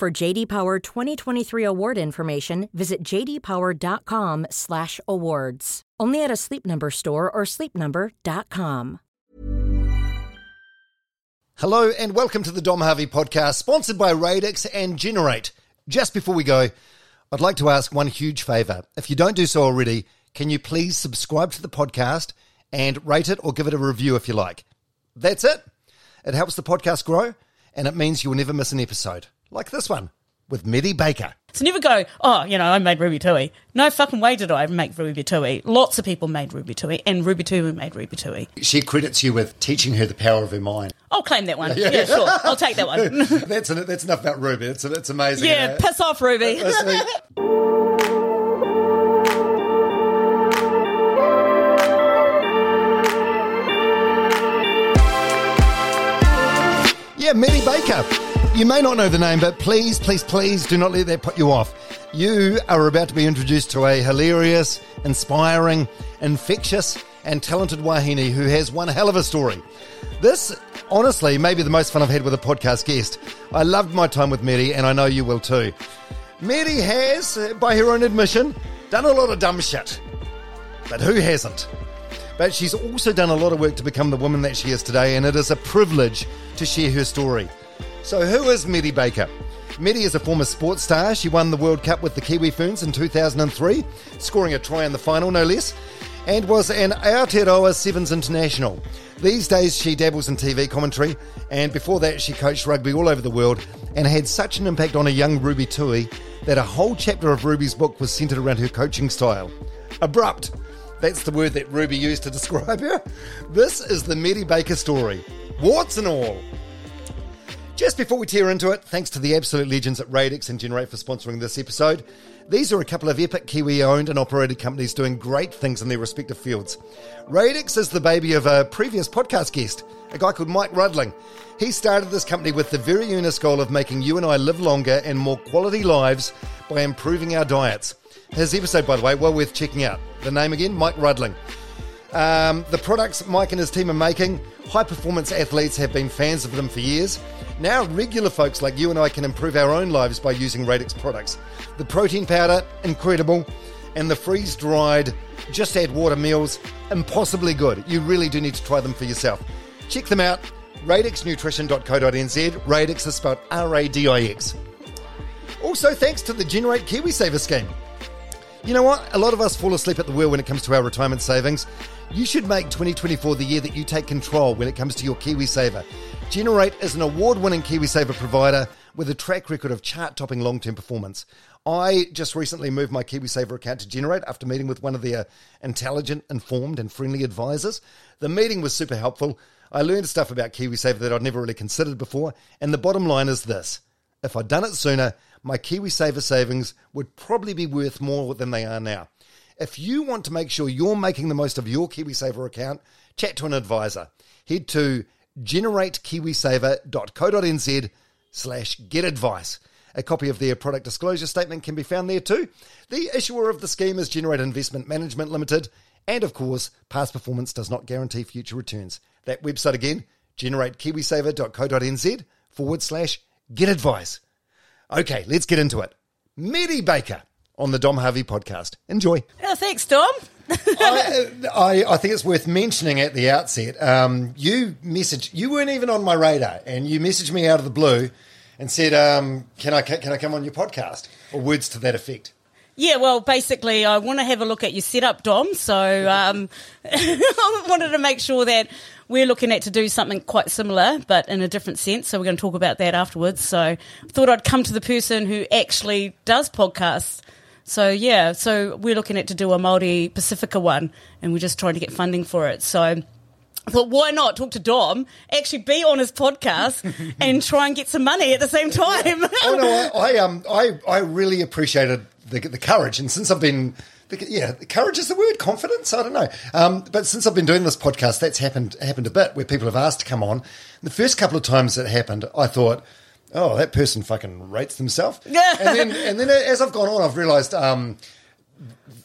For JD Power 2023 award information, visit jdpower.com/awards. Only at a Sleep Number store or sleepnumber.com. Hello and welcome to the Dom Harvey podcast, sponsored by Radix and Generate. Just before we go, I'd like to ask one huge favor. If you don't do so already, can you please subscribe to the podcast and rate it or give it a review if you like? That's it. It helps the podcast grow and it means you'll never miss an episode like this one with Mere Baker. So never go, oh, you know, I made Ruby Tui. No fucking way did I make Ruby Tui. Lots of people made Ruby Tui, and Ruby Tui made Ruby Tui. She credits you with teaching her the power of her mind. I'll claim that one. Yeah, sure. I'll take that one. that's, that's enough about Ruby. It's, it's amazing. Yeah, piss off, Ruby. yeah, Mere Baker. You may not know the name, but please, please, please do not let that put you off. You are about to be introduced to a hilarious, inspiring, infectious, and talented Wahine who has one hell of a story. This, honestly, may be the most fun I've had with a podcast guest. I loved my time with Mere, and I know you will too. Mere has, uh, by her own admission, done a lot of dumb shit. But who hasn't? But she's also done a lot of work to become the woman that she is today, and it is a privilege to share her story. So, who is Mere Baker? Mere is a former sports star. She won the World Cup with the Kiwi Ferns in 2003, scoring a try in the final, no less, and was an Aotearoa Sevens international. These days, she dabbles in TV commentary, and before that, she coached rugby all over the world and had such an impact on a young Ruby Tui that a whole chapter of Ruby's book was centered around her coaching style. Abrupt. That's the word that Ruby used to describe her. This is the Mere Baker story. Warts and all. Just before we tear into it, thanks to the absolute legends at Radix and Generate for sponsoring this episode. These are a couple of epic Kiwi owned and operated companies doing great things in their respective fields. Radix is the baby of a previous podcast guest, a guy called Mike Rudling. He started this company with the very earnest goal of making you and I live longer and more quality lives by improving our diets. His episode, by the way, well worth checking out. The name again, Mike Rudling. Um, the products Mike and his team are making, high performance athletes have been fans of them for years. Now, regular folks like you and I can improve our own lives by using Radix products. The protein powder, incredible, and the freeze dried, just add water meals, impossibly good. You really do need to try them for yourself. Check them out, radixnutrition.co.nz. Radix is spelled R A D I X. Also, thanks to the Generate KiwiSaver scheme. You know what? A lot of us fall asleep at the wheel when it comes to our retirement savings. You should make 2024 the year that you take control when it comes to your KiwiSaver. Generate is an award winning KiwiSaver provider with a track record of chart topping long term performance. I just recently moved my KiwiSaver account to Generate after meeting with one of their intelligent, informed, and friendly advisors. The meeting was super helpful. I learned stuff about KiwiSaver that I'd never really considered before. And the bottom line is this if I'd done it sooner, my KiwiSaver savings would probably be worth more than they are now. If you want to make sure you're making the most of your KiwiSaver account, chat to an advisor. Head to generatekiwisaver.co.nz slash get advice. A copy of their product disclosure statement can be found there too. The issuer of the scheme is Generate Investment Management Limited. And of course, past performance does not guarantee future returns. That website again, generatekiwisaver.co.nz forward slash get advice. Okay, let's get into it. Mere Baker on the Dom Harvey podcast. Enjoy. Oh, thanks, Dom. I, I, I, think it's worth mentioning at the outset. Um, you messaged, you weren't even on my radar, and you messaged me out of the blue and said, um, "Can I can I come on your podcast?" Or words to that effect. Yeah, well, basically, I want to have a look at your setup, Dom. So um, I wanted to make sure that we're looking at to do something quite similar, but in a different sense. So we're going to talk about that afterwards. So I thought I'd come to the person who actually does podcasts. So yeah, so we're looking at to do a Maori Pacifica one, and we're just trying to get funding for it. So I thought, why not talk to Dom, actually be on his podcast, and try and get some money at the same time? oh no, I, I um I I really appreciated the the courage, and since I've been. Yeah, courage is the word. Confidence, I don't know. Um, but since I've been doing this podcast, that's happened happened a bit where people have asked to come on. The first couple of times it happened, I thought, "Oh, that person fucking rates themselves." Yeah. and then and then as I've gone on, I've realised um,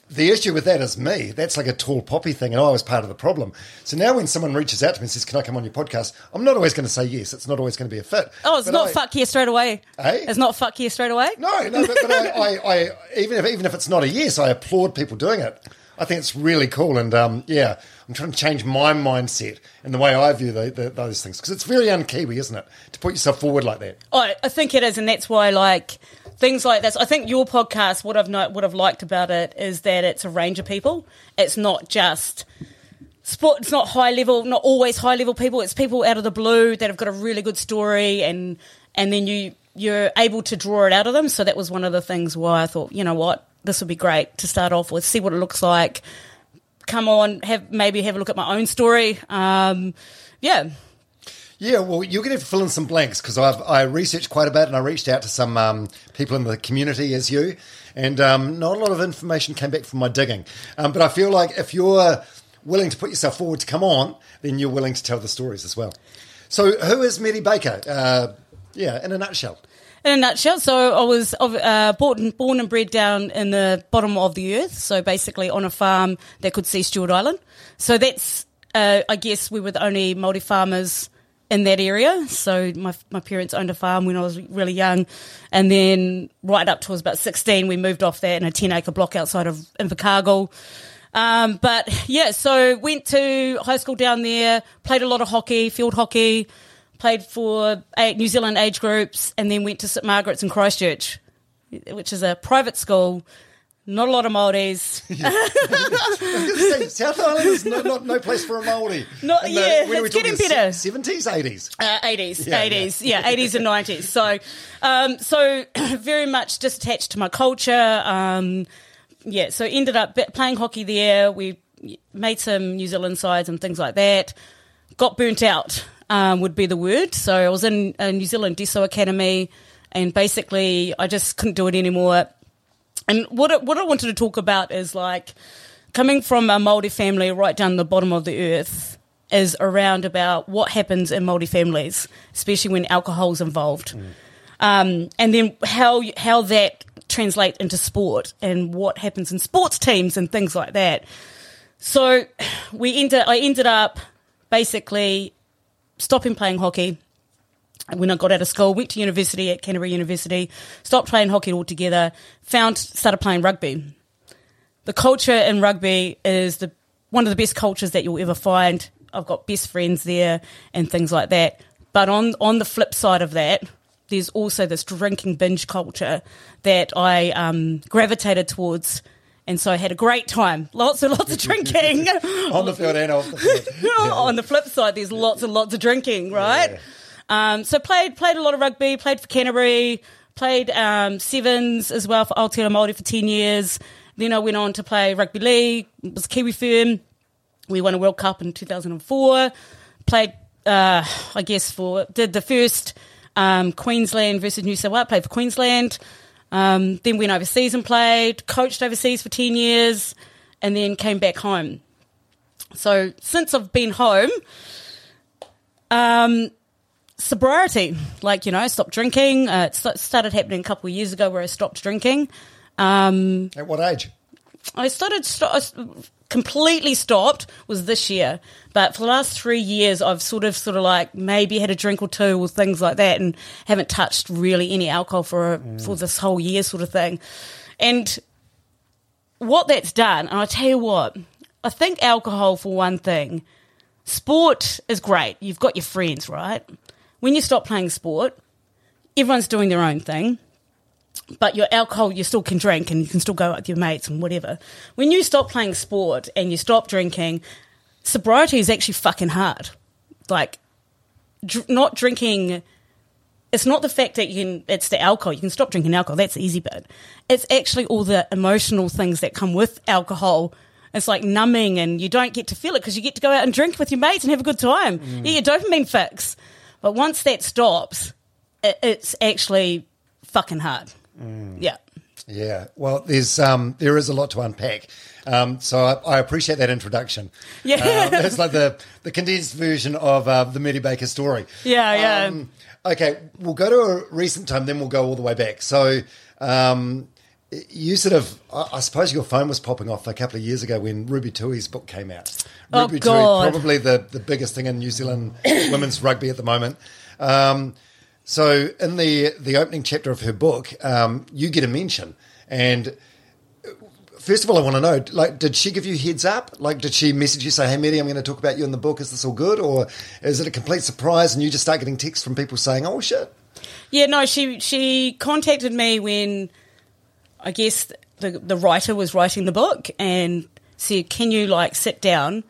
the issue with that is me. That's like a tall poppy thing, and I was part of the problem. So now when someone reaches out to me and says, Can I come on your podcast? I'm not always going to say yes. It's not always going to be a fit. oh, it's But not I- fuck here straight away. Eh? It's not fuck here straight away. No, no, but, but I, I, I, even if even if it's not a yes, I applaud people doing it. I think it's really cool, and um, yeah, I'm trying to change my mindset and the way I view the, the, those things because it's very un-Kiwi, isn't it, to put yourself forward like that? I think it is, and that's why like things like this. I think your podcast, what I've not, what I've liked about it is that it's a range of people. It's not just sport. It's not high level, not always high level people. It's people out of the blue that have got a really good story, and and then you you're able to draw it out of them. So that was one of the things why I thought, you know what, this would be great to start off with. See what it looks like. Come on, have maybe have a look at my own story. Um, yeah. Yeah, well, you're going to have to fill in some blanks because I've I researched quite a bit and I reached out to some um, people in the community as you, and um, not a lot of information came back from my digging. Um, but I feel like if you're willing to put yourself forward to come on, then you're willing to tell the stories as well. So, who is Mere Baker? Uh, yeah, in a nutshell. In a nutshell, so I was uh, born, born and bred down in the bottom of the earth, so basically on a farm that could see Stewart Island. So that's, uh, I guess, we were the only Māori farmers in that area. So my my parents owned a farm when I was really young, and then right up to I was about sixteen, we moved off that in a ten acre block outside of Invercargill. Um, but yeah, so went to high school down there, played a lot of hockey, field hockey, played for New Zealand age groups, and then went to St Margaret's in Christchurch, which is a private school. Not a lot of Māoris. South Island is no, not no place for a Maori. Not- the- yeah, we it's getting better. Seventies, eighties. Uh, 80s, Yeah, 80s, yeah, 80s and 90s. So, um, so very much just attached to my culture. Um, yeah, so ended up playing hockey there. We made some New Zealand sides and things like that. Got burnt out, um, would be the word. So I was in a New Zealand Deso Academy, and basically I just couldn't do it anymore. And what I, what I wanted to talk about is like coming from a Māori family right down the bottom of the earth is around about what happens in Māori families, especially when alcohol's involved, um, and then how how that translates into sport and what happens in sports teams and things like that. So we ended I ended up basically stopping playing hockey when I got out of school, went to university at Canterbury University, stopped playing hockey altogether, found started playing rugby. The culture in rugby is the one of the best cultures that you'll ever find. I've got best friends there and things like that. But on on the flip side of that, there's also this drinking binge culture that I um, gravitated towards. And so I had a great time. Lots and lots of drinking. On the field and off the field. on the flip side, there's lots and lots of drinking, right? Yeah. Um, so played played a lot of rugby, played for Canterbury, played um, sevens as well for Aotearoa Māori for ten years. Then I went on to play rugby league. It was Kiwi Fern. We won a World Cup in 2004. Played, uh, I guess, for did the first um, Queensland versus New South Wales. Played for Queensland. Um, then went overseas and played. Coached overseas for ten years, and then came back home. So since I've been home, um, sobriety, like you know, stopped drinking. Uh, it started happening a couple of years ago where I stopped drinking. Um, At what age? I started sto- I s- completely stopped was this year, but for the last three years, I've sort of sort of like maybe had a drink or two or things like that, and haven't touched really any alcohol for for mm. this whole year, sort of thing. And what that's done, and I tell you what, I think alcohol for one thing, sport is great. You've got your friends, right? When you stop playing sport, everyone's doing their own thing but your alcohol you still can drink and you can still go out with your mates and whatever. When you stop playing sport and you stop drinking, sobriety is actually fucking hard. Like dr- not drinking it's not the fact that you can it's the alcohol you can stop drinking alcohol that's the easy bit it's actually all the emotional things that come with alcohol it's like numbing and you don't get to feel it because you get to go out and drink with your mates and have a good time. Mm. Yeah, your dopamine fix. But once that stops, it, it's actually fucking hard. Mm. Yeah. Yeah, well, there's um, there is a lot to unpack. Um, so I, I appreciate that introduction. Yeah. um, it's like the the condensed version of uh, the Mere Baker story. Yeah, yeah. Um, okay, we'll go to a recent time, then we'll go all the way back. So, um, you sort of, I, I suppose your phone was popping off a couple of years ago when Ruby Tui's book came out. Oh, Ruby God. Tui, probably the, the biggest thing in New Zealand women's rugby at the moment. Um, so, in the the opening chapter of her book, um, you get a mention, and first of all, I want to know, like, did she give you heads up? Like, did she message you say, "Hey, Mere, I'm going to talk about you in the book. Is this all good?" Or is it a complete surprise and you just start getting texts from people saying, "Oh shit"? Yeah, no, she she contacted me when I guess the the writer was writing the book and said, "Can you like sit down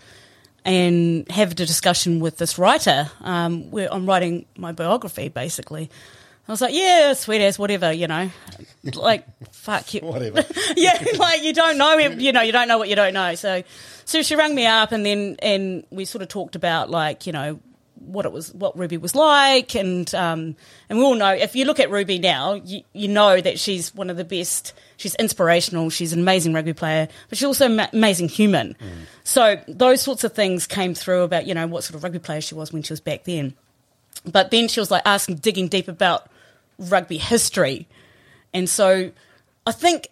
and have a discussion with this writer? Um, where I'm writing my biography, basically." I was like, "Yeah, sweet as whatever, you know, like fuck you, Whatever. yeah, like you don't know, you know, you don't know what you don't know." So, so she rang me up, and then and we sort of talked about like you know what it was, what Ruby was like, and um, and we all know if you look at Ruby now, you, you know that she's one of the best. She's inspirational. She's an amazing rugby player, but she's also an amazing human. So those sorts of things came through about you know what sort of rugby player she was when she was back then. But then she was like asking, digging deep about rugby history, and so I think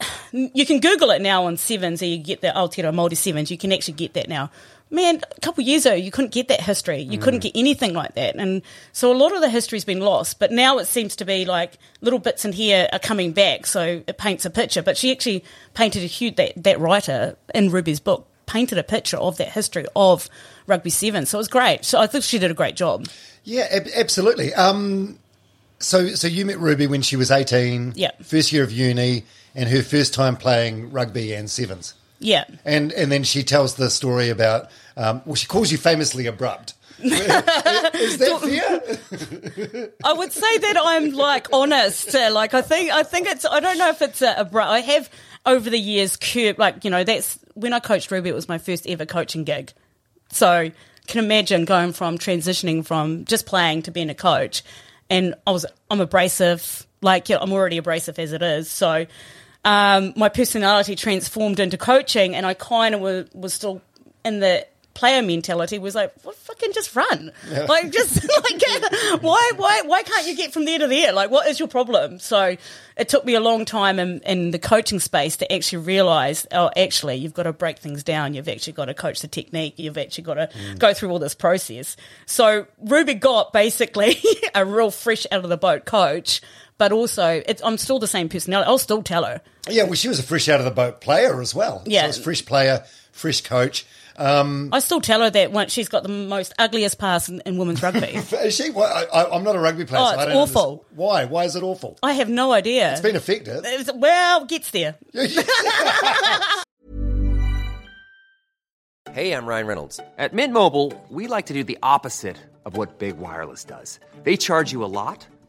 you can Google it now on Sevens, and you get the Aotearoa Māori Sevens. You can actually get that now. Man, a couple of years ago, you couldn't get that history. You couldn't get anything like that, and so a lot of the history's been lost. But now it seems to be like little bits in here are coming back, so it paints a picture. But she actually painted a huge that that writer in Ruby's book painted a picture of that history of rugby sevens. So it was great. So I think she did a great job. Yeah, ab- absolutely. Um, so, so you met Ruby when she was eighteen. Yeah. First year of uni, and her first time playing rugby and sevens. Yeah. And and then she tells the story about. Um, well, she calls you famously abrupt. Is that fair? I would say that I'm like honest. uh, Like I think I think it's I don't know if it's a, a I have over the years curbed like you know that's when I coached Ruby it was my first ever coaching gig. So can imagine going from transitioning from just playing to being a coach, and I was I'm abrasive like yeah, I'm already abrasive as it is. So um, my personality transformed into coaching, and I kind of was, was still in the player mentality was like, well, fucking just run. Like, just like, why, why, why can't you get from there to there? Like, what is your problem? So it took me a long time in, in the coaching space to actually realize, oh, actually, you've got to break things down. You've actually got to coach the technique. You've actually got to go through all this process. So Ruby got basically a real fresh out of the boat coach. But also, it's, I'm still the same personality. I'll still tell her. yeah. Well, she was a fresh out of the boat player as well. Yeah. So it's fresh player, fresh coach. Um, I still tell her that once she's got the most ugliest pass in, in women's rugby. is she? Well, I, I, I'm not a rugby player. Oh, so I it's don't awful. understand- Why? Why is it awful? I have no idea. It's been effective. It was- well, gets there. Hey, I'm Ryan Reynolds. At Mint Mobile, we like to do the opposite of what Big Wireless does. They charge you a lot,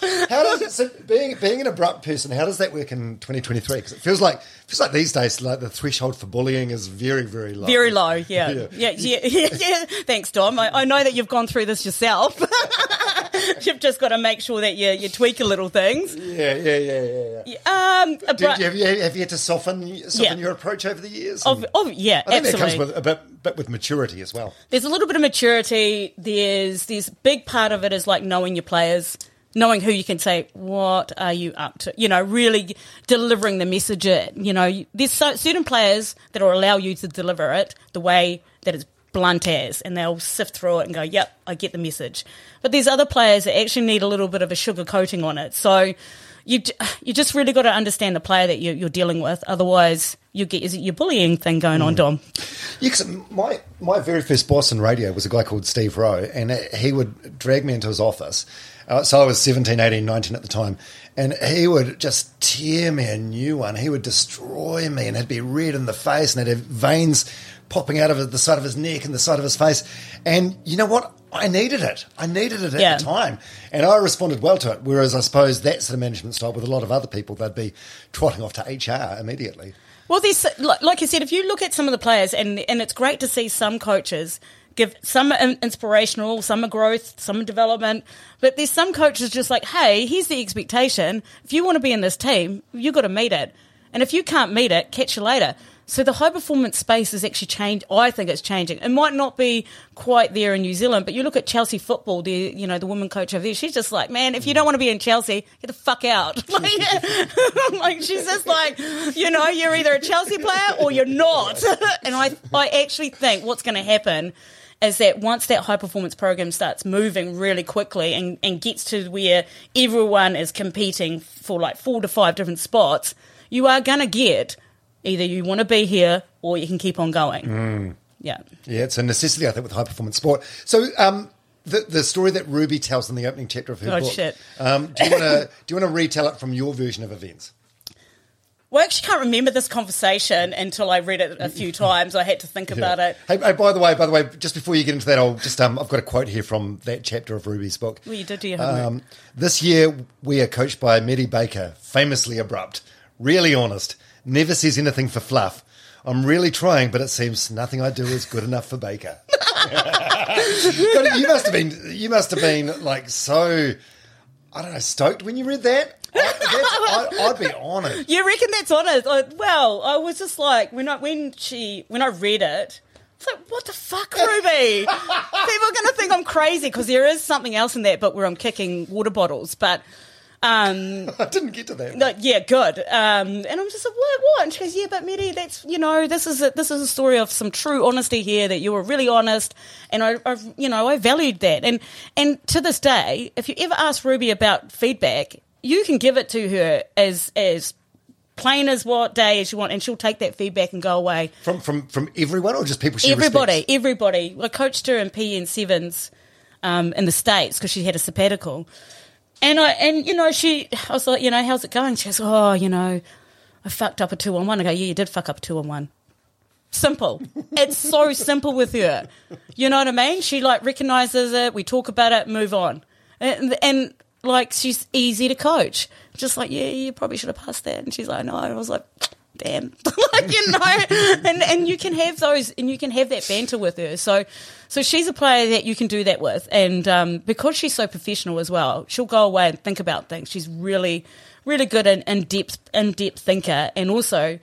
How does it so being being an abrupt person? How does that work in 2023? Because it feels like feels like these days, like the threshold for bullying is very very low. Very low, yeah. Yeah. Yeah, yeah, yeah. yeah. Thanks, Dom. I, I know that you've gone through this yourself. You've just got to make sure that you, you tweak a little things. Yeah, yeah, yeah, yeah. yeah. Um, Did you, have, you, have you had to soften soften your approach over the years? of, of, yeah, I think that comes with a bit, bit with maturity as well. there's a little bit of maturity. There's this big part of it is like knowing your players, knowing who you can say, what are you up to? You know, really delivering the message. It, you know, there's so, certain players that will allow you to deliver it the way that it's blunt as, and they'll sift through it and go, yep, I get the message. But there's other players that actually need a little bit of a sugar coating on it. So you you just really got to understand the player that you, you're dealing with. Otherwise, you get your bullying thing going on, Dom. Yeah, 'cause my my very first boss in radio was a guy called Steve Rowe, and he would drag me into his office. Uh, so I was 17, 18, 19 at the time, and he would just tear me a new one. He would destroy me, and it'd be red in the face, and he'd have veins popping out of the side of his neck and the side of his face. And you know what? I needed it. I needed it at Yeah. the time, and I responded well to it. Whereas I suppose that's the management style with a lot of other people; they'd be trotting off to HR immediately. Well, there's like you said, if you look at some of the players, and and it's great to see some coaches give some inspirational, some are growth, some are development, but there's some coaches just like, hey, here's the expectation. If you want to be in this team, you've got to meet it, and if you can't meet it, catch you later. So the high performance space has actually changed. I think it's changing. It might not be quite there in New Zealand, but you look at Chelsea football. The you know the woman coach over there. She's just like, man, if you don't want to be in Chelsea, get the fuck out. Like, like she's just like, you know, you're either a Chelsea player or you're not. and I I actually think what's going to happen is that once that high performance program starts moving really quickly and, and gets to where everyone is competing for like four to five different spots, you are going to get either you want to be here or you can keep on going. Yeah. Yeah, it's a necessity, I think, with high performance sport. So, um, the the story that Ruby tells in the opening chapter of her Oh, book. shit. Um, do you want to do you want to retell it from your version of events? Well, I actually can't remember this conversation until I read it a few times. I had to think about it. Hey, hey, by the way, by the way, just before you get into that, I'll just um, I've got a quote here from that chapter of Ruby's book. Well, you did do your homework. Um, this year, we are coached by Mere Baker, famously abrupt, really honest, never says anything for fluff. I'm really trying, but it seems nothing I do is good enough for Baker. God, you must have been, you must have been like so, I don't know, stoked when you read that. I, I, I'd be honoured. You reckon that's honest? I, well, I was just like when I when she when I read it, It's like, "What the fuck, Ruby? People are going to think I'm crazy because there is something else in that book where I'm kicking water bottles." But um, I didn't get to that. no, yeah, good. Um, and I'm just like, "What? What?" And she goes, "Yeah, but Mere, that's you know, this is a, this is a story of some true honesty here. That you were really honest, and I, I, you know, I valued that. And and to this day, if you ever ask Ruby about feedback, you can give it to her as as plain as what day as you want, and she'll take that feedback and go away. From from from everyone or just people she everybody, respects? everybody. I coached her in and sevens um, in the states because she had a sabbatical, and I and you know she, I was like, you know, how's it going? She goes, oh, you know, I fucked up a two on one. I go, yeah, you did fuck up a two on one. Simple. it's so simple with her. You know what I mean? She like recognizes it. We talk about it, move on, and, and like she's easy to coach. Just like, yeah, you probably should have passed that. And she's like, no. And I was like, damn, like you know. And and you can have those, and you can have that banter with her. So, so she's a player that you can do that with, and um, because she's so professional as well, she'll go away and think about things. She's really, really good and in depth, in depth thinker, and also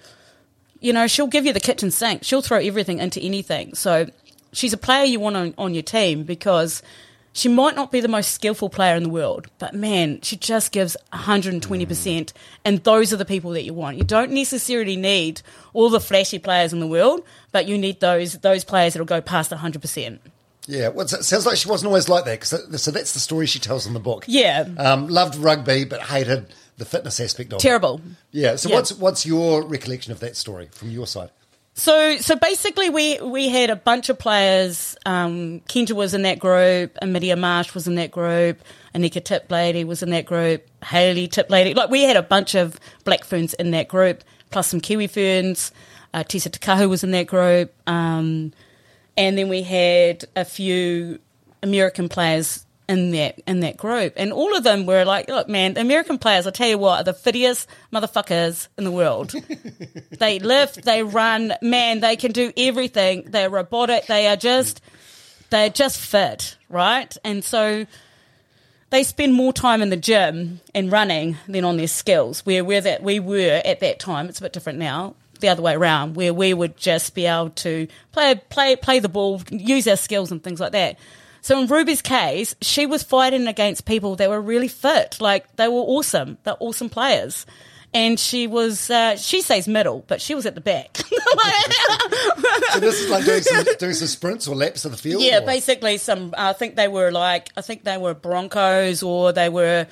you know, she'll give you the kitchen sink. She'll throw everything into anything. So she's a player you want on, on your team because she might not be the most skillful player in the world, but man, she just gives 120%. And those are the people that you want. You don't necessarily need all the flashy players in the world, but you need those those players that'll go past 100%. Yeah, well, it sounds like she wasn't always like that. 'cause that- so that's the story she tells in the book. Yeah. um, loved rugby but hated the fitness aspect of it. Terrible. Yeah. So Yeah. what's what's your recollection of that story from your side? So, so basically, we we had a bunch of players. Um, was in that group. Amidia Marsh was in that group. Anika Tiplady was in that group. Haley Tiplady. Like we had a bunch of black ferns in that group, plus some Kiwi ferns. Uh, Tisa Takahu was in that group, um, and then we had a few American players in that in that group, and all of them were like, "Look, man, the American players. I tell you what, are the fittest motherfuckers in the world." They lift, they run, man, they can do everything. They're robotic. They are just, they're just fit, right? And so they spend more time in the gym and running than on their skills. Where where that we were at that time, it's a bit different now. The other way around, where we would just be able to play play play the ball, use our skills and things like that. So in Ruby's case, she was fighting against people that were really fit, like they were awesome, they're awesome players. And she was, uh, she says middle, but she was at the back. So this is like doing some, doing some sprints or laps of the field? Yeah, or- basically some. I think they were like I think they were Broncos or they were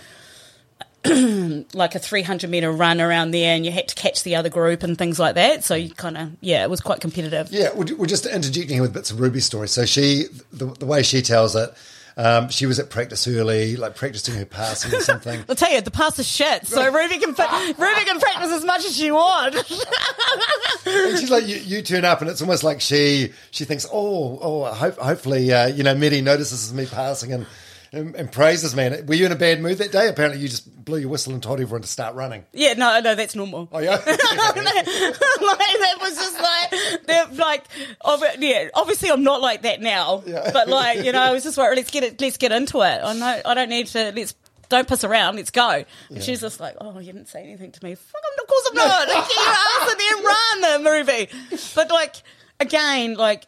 like a three hundred meter run around there, and you had to catch the other group and things like that. So you kind of yeah, it was quite competitive. Yeah, we're we're just interjecting here with bits of Ruby's story. So she, the, the way she tells it, um, she was at practice early, like practicing her passing or something. I'll tell you, the pass is shit. So Ruby can Ruby can practice as much as she wants. And she's like, you, you turn up, and it's almost like she she thinks, oh, oh, hope, hopefully, uh, you know, Mere notices me passing and, and and praises me. And were you in a bad mood that day? Apparently, you just blew your whistle and told everyone to start running. yeah, no, no, that's normal. Oh yeah, like, that was just like, they're like, ob- yeah. Obviously, I'm not like that now, yeah. but like, you know, I was just like, let's get it, let's get into it. I know, I don't need to. Let's don't piss around. Let's go. And she's just like, oh, you didn't say anything to me. Fuck, of course I'm not. Get your ass in there and run the movie. But like, again, like.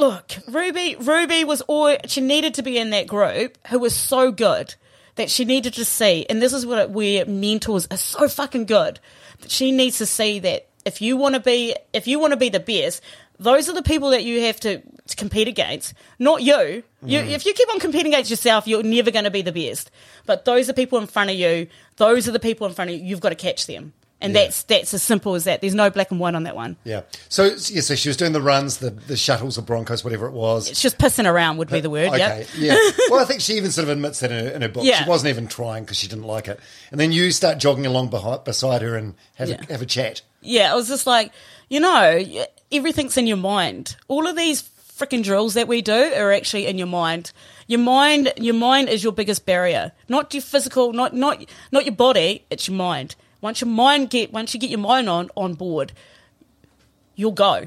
Look, Ruby. Ruby was all she needed to be in that group. Who was so good that she needed to see, and this is what it, where mentors are so fucking good. That she needs to see that if you want to be, if you want to be the best, those are the people that you have to, to compete against, not you. You, mm. if you keep on competing against yourself, you're never going to be the best. But those are people in front of you. Those are the people in front of you. You've got to catch them, and Yeah. that's that's as simple as that. There's no black and white on that one. yeah. So yeah, so she was doing the runs, the the shuttles or Broncos, whatever it was. It's just pissing around would be the word. Okay, Yeah. yeah. Well, I think she even sort of admits that in her, in her book. Yeah. She wasn't even trying because she didn't like it. And then you start jogging along behind, beside her and have, Yeah. a, have a chat. Yeah, I was just like, you know, everything's in your mind. All of these freaking drills that we do are actually in your mind. Your mind, your mind is your biggest barrier. Not your physical, not not not your body. It's your mind. Once your mind get, once you get your mind on on board, you'll go.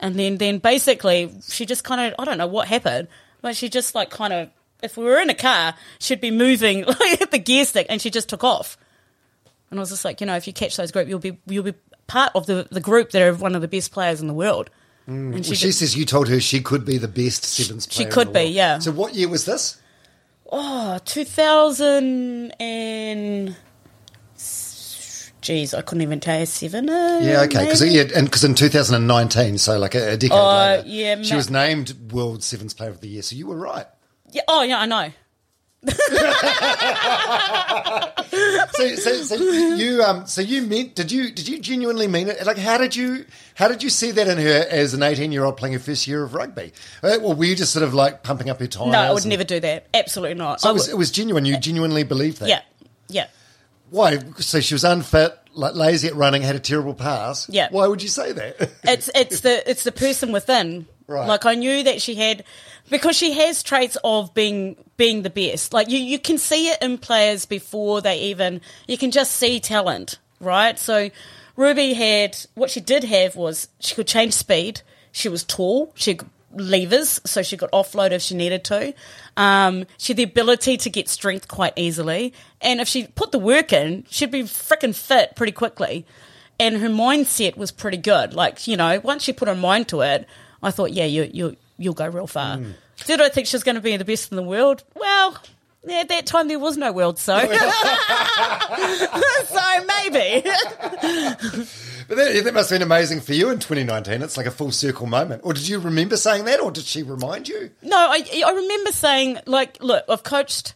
And then then basically, she just kind of, I don't know what happened, but she just like kind of, if we were in a car, she'd be moving like the gear stick, and she just took off. And I was just like, you know, if you catch those group, you'll be you'll be part of the the group that are one of the best players in the world. Mm. And Well, she, she just, says you told her she could be the best sevens She could be, world. yeah. So what year was this? oh, 2000 and geez, I couldn't even tell you seven. Uh, Yeah, okay. Because yeah, and because in 2019, so like a, a decade Oh, later, yeah, she ma- was named World Sevens Player of the Year. So you were right. yeah, oh yeah, I know. So, so, so you, um, so you meant? Did you, did you genuinely mean it? Like, how did you, how did you see that in her as an eighteen-year-old playing her first year of rugby? Uh, Or were you just sort of like pumping up her tires? No, I would and- never do that. Absolutely not. So I it was, it was genuine. You genuinely believed that. yeah, yeah. Why? So she was unfit, like lazy at running, had a terrible pass. Yeah. Why would you say that? it's it's the it's the person within. Right. Like I knew that she had because she has traits of being being the best. Like you you can see it in players before they even you can just see talent, right? So Ruby had what she did have was she could change speed. She was tall. She levers, so she could offload if she needed to. Um, she had the ability to get strength quite easily, and if she put the work in, she'd be freaking fit pretty quickly and her mindset was pretty good. Like you know, once she put her mind to it, I thought, yeah, you you you'll go real far. Did I think she was going to be the best in the world? Well, yeah, at that time there was no world, so so maybe. But that, that must have been amazing for you in 2019. It's like a full circle moment. Or did you remember saying that, or did she remind you? No, I I remember saying like, look, I've coached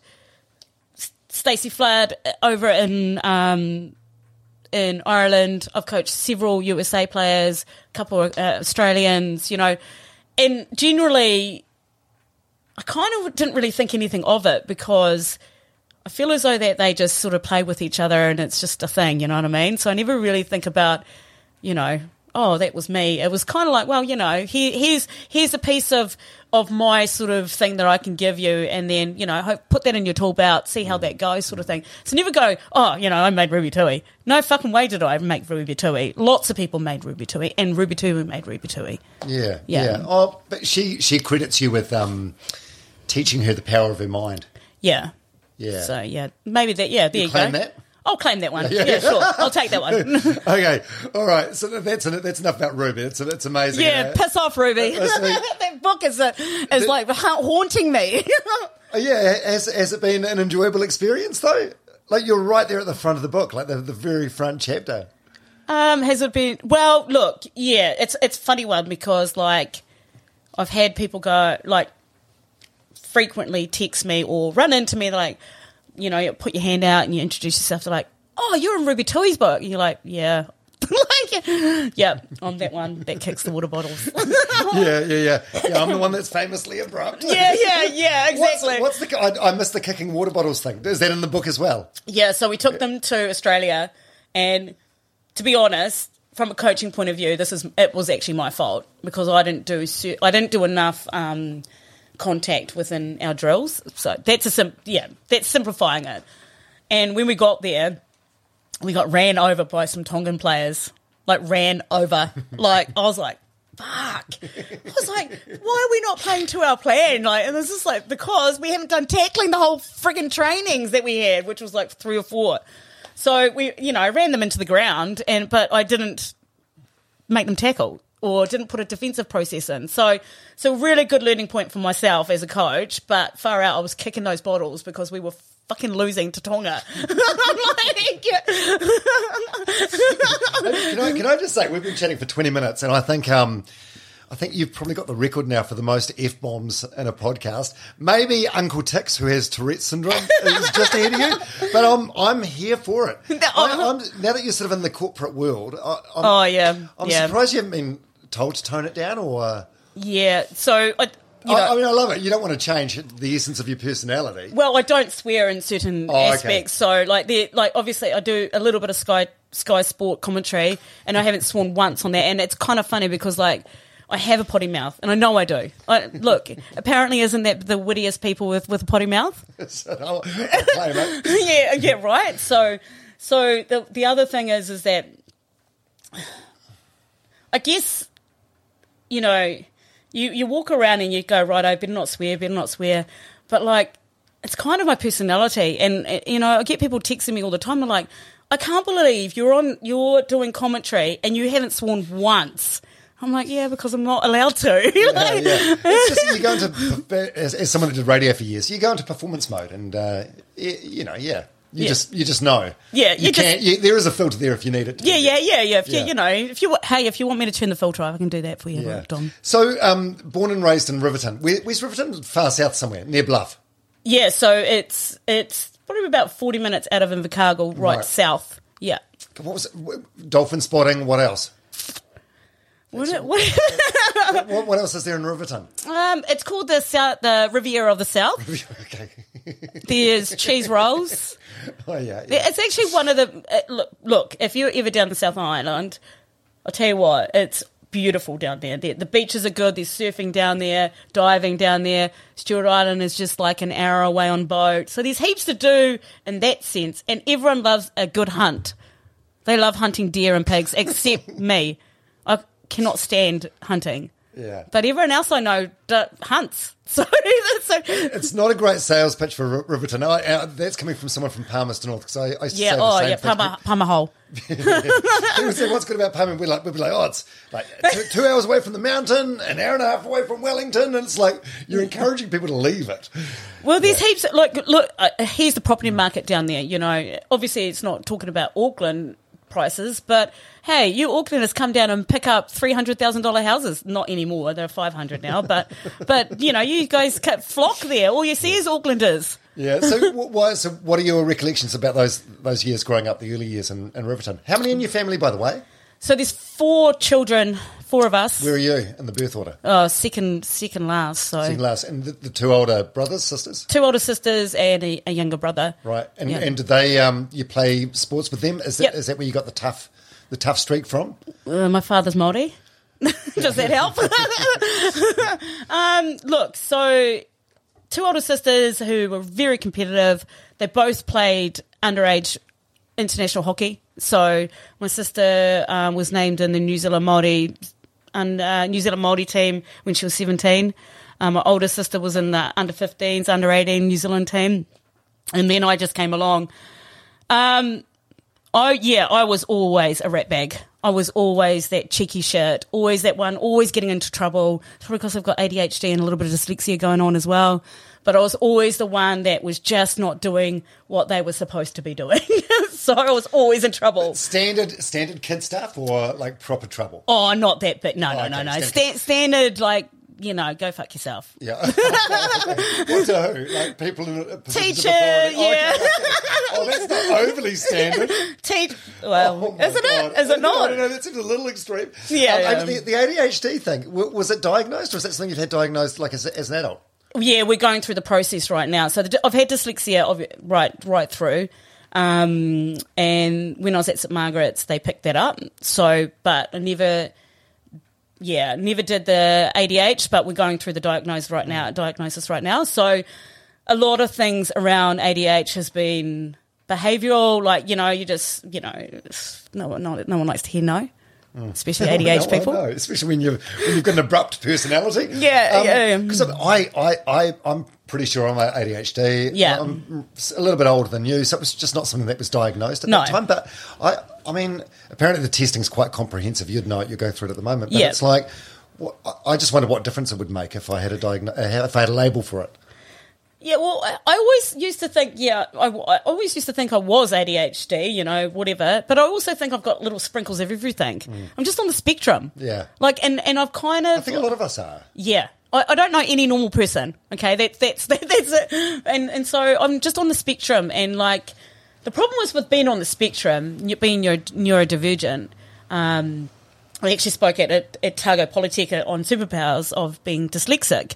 Stacey Flood over in um, in Ireland. I've coached several USA players, a couple of uh, Australians, you know, and generally, I kind of didn't really think anything of it because. I feel as though that they just sort of play with each other and it's just a thing, you know what I mean? So I never really think about, you know, oh, that was me. It was kind of like, well, you know, here, here's here's a piece of of my sort of thing that I can give you, and then you know, hope, put that in your tool belt, see how that goes, sort of thing. So never go, oh, you know, I made Ruby Tui. No fucking way did I make Ruby Tui. Lots of people made Ruby Tui, and Ruby Tui made Ruby Tui. Yeah, Yeah. yeah. Oh, but she she credits you with um, teaching her the power of her mind. Yeah, Yeah. So yeah, maybe that. Yeah, there you, claim go. that? I'll claim that one. Yeah, sure. I'll take that one. okay, all right. So that's that's enough about Ruby. It's it's amazing. yeah, Uh, piss off, Ruby. That book is a, is like ha- haunting me. uh, yeah, has has it been an enjoyable experience though? Like you're right there at the front of the book, like the the very front chapter. Um, has it been? Well, look, yeah, it's it's a funny one because like I've had people go like frequently text me or run into me they're like, you know, you put your hand out and you introduce yourself. They're like, "Oh, you're in Ruby Tui's book." And you're like, "Yeah." like, yeah, I'm that one that kicks the water bottles. yeah, yeah, yeah. Yeah, I'm the one that's famously abrupt. yeah, yeah, yeah, exactly. what's the? I, I missed the kicking water bottles thing. Is that in the book as well? Yeah, so we took them to Australia, and to be honest, from a coaching point of view, this is it was actually my fault because I didn't do I didn't do enough um, contact within our drills. So that's a sim- yeah, that's simplifying it. And when we got there, we got ran over by some Tongan players. Like ran over. like I was like. Fuck! I was like, why are we not playing to our plan? Like, and this is like because we haven't done tackling the whole frigging trainings that we had, which was like three or four. So we, you know, I ran them into the ground, and but I didn't make them tackle or didn't put a defensive process in. So, so really good learning point for myself as a coach. But far out, I was kicking those bottles because we were fucking losing to Tonga. like, Can I, can I just say we've been chatting for twenty minutes, and I think um, I think you've probably got the record now for the most f bombs in a podcast. Maybe Uncle Tix, who has Tourette's syndrome, is just ahead of you. But I'm I'm here for it. I, I'm, now that you're sort of in the corporate world, I, I'm, oh yeah, I'm yeah, surprised you haven't been told to tone it down, or yeah. So I, you know, I, I mean, I love it. You don't want to change the essence of your personality. Well, I don't swear in certain Oh, okay. aspects. So, like, there, like obviously, I do a little bit of Sky Sky Sport commentary, and I haven't sworn once on that. And it's kind of funny because, like, I have a potty mouth, and I know I do. I, look, apparently, isn't that the wittiest people with with a potty mouth? So I'll, I'll play, yeah, yeah, right. So, so the the other thing is, is that I guess you know, you you walk around and you go, right, I better not swear, better not swear, but like it's kind of my personality, and uh, you know, I get people texting me all the time. They're like, I can't believe you're on, you're doing commentary and you haven't sworn once. I'm like, yeah, because I'm not allowed to. Like- yeah. It's just you go into as, as someone who did radio for years, you go into performance mode, and uh, you know, yeah, you Yeah. just you just know. Yeah, you, you just- can't. You, there is a filter there if you need it. to Yeah, yeah, yeah, yeah. If Yeah. you, you know, if you hey, if you want me to turn the filter off, I can do that for you, Yeah. Dom. So, um, born and raised in Riverton. Where, where's Riverton? Far south somewhere, near Bluff. Yeah, so it's it's probably about forty minutes out of Invercargill, right, Right. south. Yeah. What was it? Dolphin spotting. What else? What, it- what, What, what else is there in Riverton? um, it's called the South, the Riviera of the South. okay. There's cheese rolls. Oh yeah. yeah. It's actually one of the uh, look. Look, if you're ever down the South Island, I'll tell you what, it's beautiful down there. The, the beaches are good. There's surfing down there, diving down there. Stewart Island is just like an hour away on boat. So there's heaps to do in that sense, and everyone loves a good hunt. They love hunting deer and pigs, except me. I cannot stand hunting. Yeah. But everyone else I know d- hunts. So, so It's not a great sales pitch for Ri- Riverton. I, uh, that's coming from someone from Palmerston North because I, I used to yeah, say the oh same yeah, thing. Palmer, Palmer Hole. People say, "What's good about Palmer?" We're like, we'd be like, "Oh, it's like two, two hours away from the mountain, an hour and a half away from Wellington," and it's like you're encouraging people to leave it. Well, there's heaps. Like, look, uh, here's the property market down there. You know, obviously, it's not talking about Auckland prices, but hey, you Aucklanders come down and pick up three hundred thousand dollar houses. Not anymore; they're five hundred now. But, but you know, you guys flock there. All you see is Aucklanders. Yeah. So, wh- why, so what are your recollections about those those years growing up, the early years in, in Riverton? How many in your family, by the way? So there's four children, four of us. Where are you in the birth order? Oh, second, second last. So Second last, and the, the two older brothers, sisters, two older sisters and a, a younger brother. right? And Yeah. and did they um, you play sports with them? Is that Yep. is that where you got the tough the tough streak from? Uh, my father's Māori. Does that help? um, look, so two older sisters who were very competitive. They both played underage international hockey. So my sister um, was named in the New Zealand Māori and uh, New Zealand Māori team when she was seventeen. Um, my older sister was in the under 15s, under 18 New Zealand team. and then I just came along. Um, I yeah, I was always a ratbag. I was always that cheeky shit, always that one, always getting into trouble. Probably because I've got ADHD and a little bit of dyslexia going on as well. But I was always the one that was just not doing what they were supposed to be doing. so I was always in trouble. Standard standard kid stuff or like proper trouble? Oh, not that bit. No, no, okay, no, no. standard. Sta- standard, like you know, go fuck yourself. Yeah. what to who? Like people in Teacher? Oh, yeah. okay, okay. Oh, that's not overly standard. Teach. Well, Oh isn't God. it? Is it not? No, no, that seems a little extreme. Yeah, Um, yeah. The, the ADHD thing, was it diagnosed or is that something you've had diagnosed like as, as an adult? Yeah, we're going through the process right now. So the, I've had dyslexia right right through, um, and when I was at St Margaret's, they picked that up. So, but I never, yeah, never did the ADH. But we're going through the diagnosis right now. Diagnosis right now. So, a lot of things around ADH has been behavioural. Like you know, you just you know, no one no, no one likes to hear no. Mm. Especially ADH No, people. know, especially when you've when you've got an abrupt personality. Yeah, yeah. Um, because I, I, I, I'm pretty sure I'm ADHD. Yeah. I'm a little bit older than you, so it was just not something that was diagnosed at No. that time. But I, I mean, apparently the testing's quite comprehensive. You'd know it. You're going through it at the moment. But Yeah. it's like, what, I just wonder what difference it would make if I had a diagno- if I had a label for it. Yeah, well, I always used to think, yeah, I, I always used to think I was ADHD, you know, whatever. But I also think I've got little sprinkles of everything. I'm just on the spectrum. Mm. Yeah. Like, and, and I've kind of, I think a lot of us are. yeah. I, I don't know any normal person. Okay, that, that's that, that's it. And and so I'm just on the spectrum, and like the problem was with being on the spectrum, being neuro, neurodivergent. Um, I actually spoke at at, at Otago Polytech on superpowers of being dyslexic.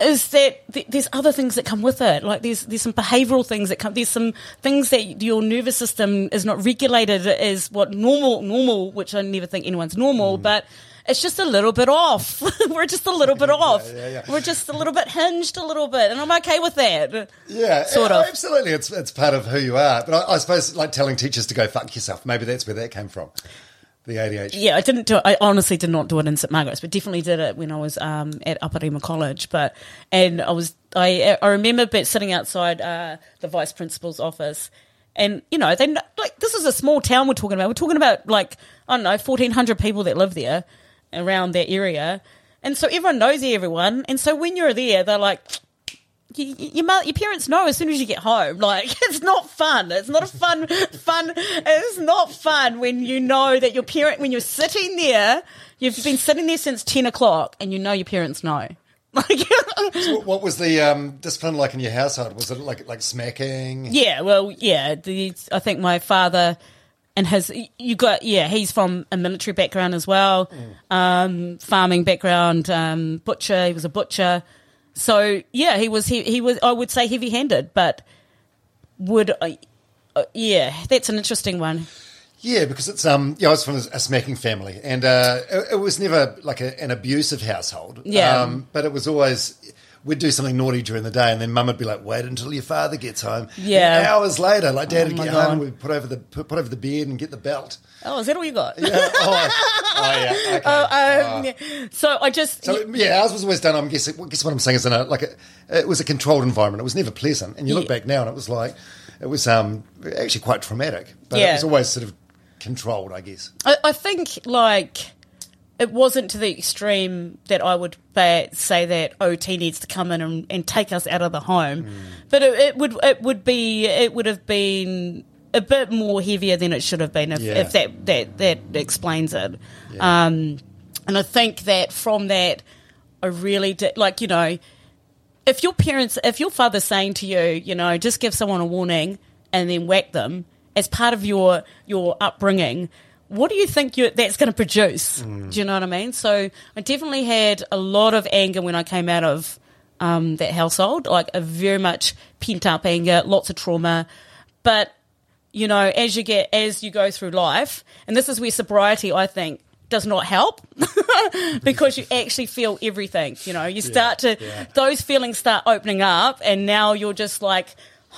Is that th- there's other things that come with it? Like there's there's some behavioural things that come. There's some things that your nervous system is not regulated as what normal normal, which I never think anyone's normal, mm. but it's just a little bit off. We're just a little bit off. yeah, yeah. We're just a little bit hinged, a little bit, and I'm okay with that. Yeah, Sort yeah, of. Absolutely, it's it's part of who you are. But I, I suppose like telling teachers to go fuck yourself. Maybe that's where that came from. The ADHD. Yeah, I didn't do it. I honestly did not do it in St Margaret's, but definitely did it when I was um, at Aparima College. But and I was I I remember but sitting outside uh, the vice principal's office, and you know they like this is a small town we're talking about. We're talking about like I don't know fourteen hundred people that live there around that area, and so everyone knows everyone. And so when you're there, they're like. You, you- your, your parents know as soon as you get home. Like it's not fun. It's not a fun fun. It's not fun when you know that your parent when you're sitting there. You've been sitting there since ten o'clock, and you know your parents know. Like What, what was the um, discipline like in your household? Was it like like smacking? yeah, well, yeah. The, I think my father and his you got yeah. He's from a military background as well, um, farming background, um, butcher. He was a butcher. So yeah, he was he, he was I would say heavy handed, but would I? Uh, yeah, that's an interesting one. Yeah, because it's um, yeah, I was from a, a smacking family, and uh, it, it was never like a, an abusive household. Yeah. um, but it was always we'd do something naughty during the day, and then Mum would be like, "Wait until your father gets home." Yeah. And hours later, like Dad Oh would get God. home, we'd put over the put, put over the bed and get the belt. Oh, is that all you got? Yeah. Oh, oh yeah. Okay. Um, yeah. So I just So yeah, ours was always done. I'm guessing. Guess what I'm saying is in a like a, it was a controlled environment. It was never pleasant. And you look Yeah. back now, and it was like it was um actually quite traumatic. But yeah. it was always sort of controlled, I guess. I, I think like it wasn't to the extreme that I would say that OT needs to come in and, and take us out of the home, Hmm. but it, it would it would be it would have been a bit more heavier than it should have been if, Yeah. if that, that that explains it. Um, and I think that from that, I really did like you know if your parents, if your father's saying to you, you know, just give someone a warning and then whack them as part of your your upbringing, what do you think you, that's going to produce? Do you know what I mean? So I definitely had a lot of anger when I came out of um, that household, like a very much pent up anger, lots of trauma, but you know, as you get as you go through life, and this is where sobriety, I think, does not help because you actually feel everything. You know, you start to those feelings start opening up, and now you're just like.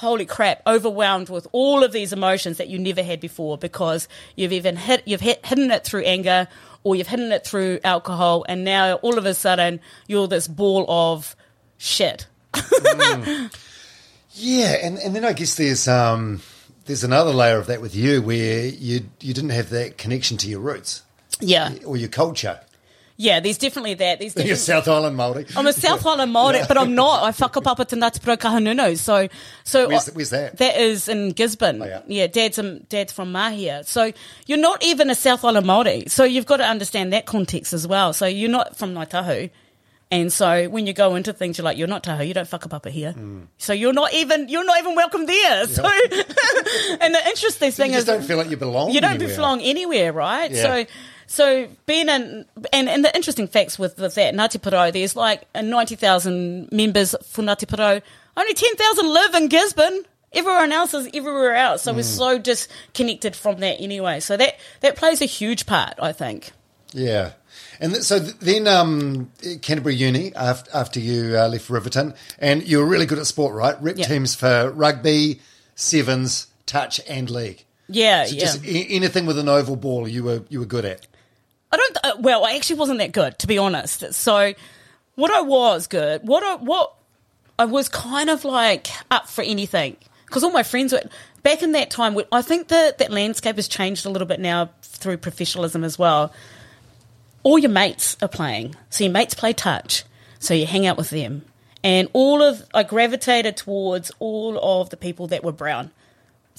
Holy crap! Overwhelmed with all of these emotions that you never had before because you've even hit, you've hit, hidden it through anger or you've hidden it through alcohol, and now all of a sudden you're this ball of shit. Yeah, and, and then I guess there's um, there's another layer of that with you where you you didn't have that connection to your roots Yeah, or your culture. Yeah. There's definitely that. There's You're South Island Maori. I'm a South Island Māori, but I'm not. I whakapapa te Ngāti Porou Kahungunu. So, so Where's- where's that? That is in Gisborne. Oh, yeah. dad's um, dad's from Mahia. So you're not even a South Island Māori. So you've got to understand that context as well. So you're not from Ngāi Tahu. And so when you go into things, you're like, you're not Tahu, you don't whakapapa here. Hmm. So you're not even you're not even welcome there. So, and the interesting So thing you is just don't feel like you belong. you don't anywhere. belong anywhere, right? Yeah. So, so being in, and, and the interesting facts with, with that Ngāti Porou, there's like uh, 90,000 members for Ngāti Porou. Only 10,000 live in Gisborne. Everyone else is everywhere else. So we're Hmm. so disconnected from that anyway. So that, that plays a huge part, I think. Yeah. And th- so then um, Canterbury Uni, after, after you uh, left Riverton, and you were really good at sport, right? Rep teams for rugby, sevens, touch, and league. Yeah, So yeah. just anything with an oval ball, you were you were good at. I don't. Uh, well, I actually wasn't that good, to be honest. So, what I was good, what I what I was kind of like up for anything because all my friends were back in that time. I think that that landscape has changed a little bit now through professionalism as well. All your mates are playing, so your mates play touch, so you hang out with them, and all of I gravitated towards all of the people that were brown.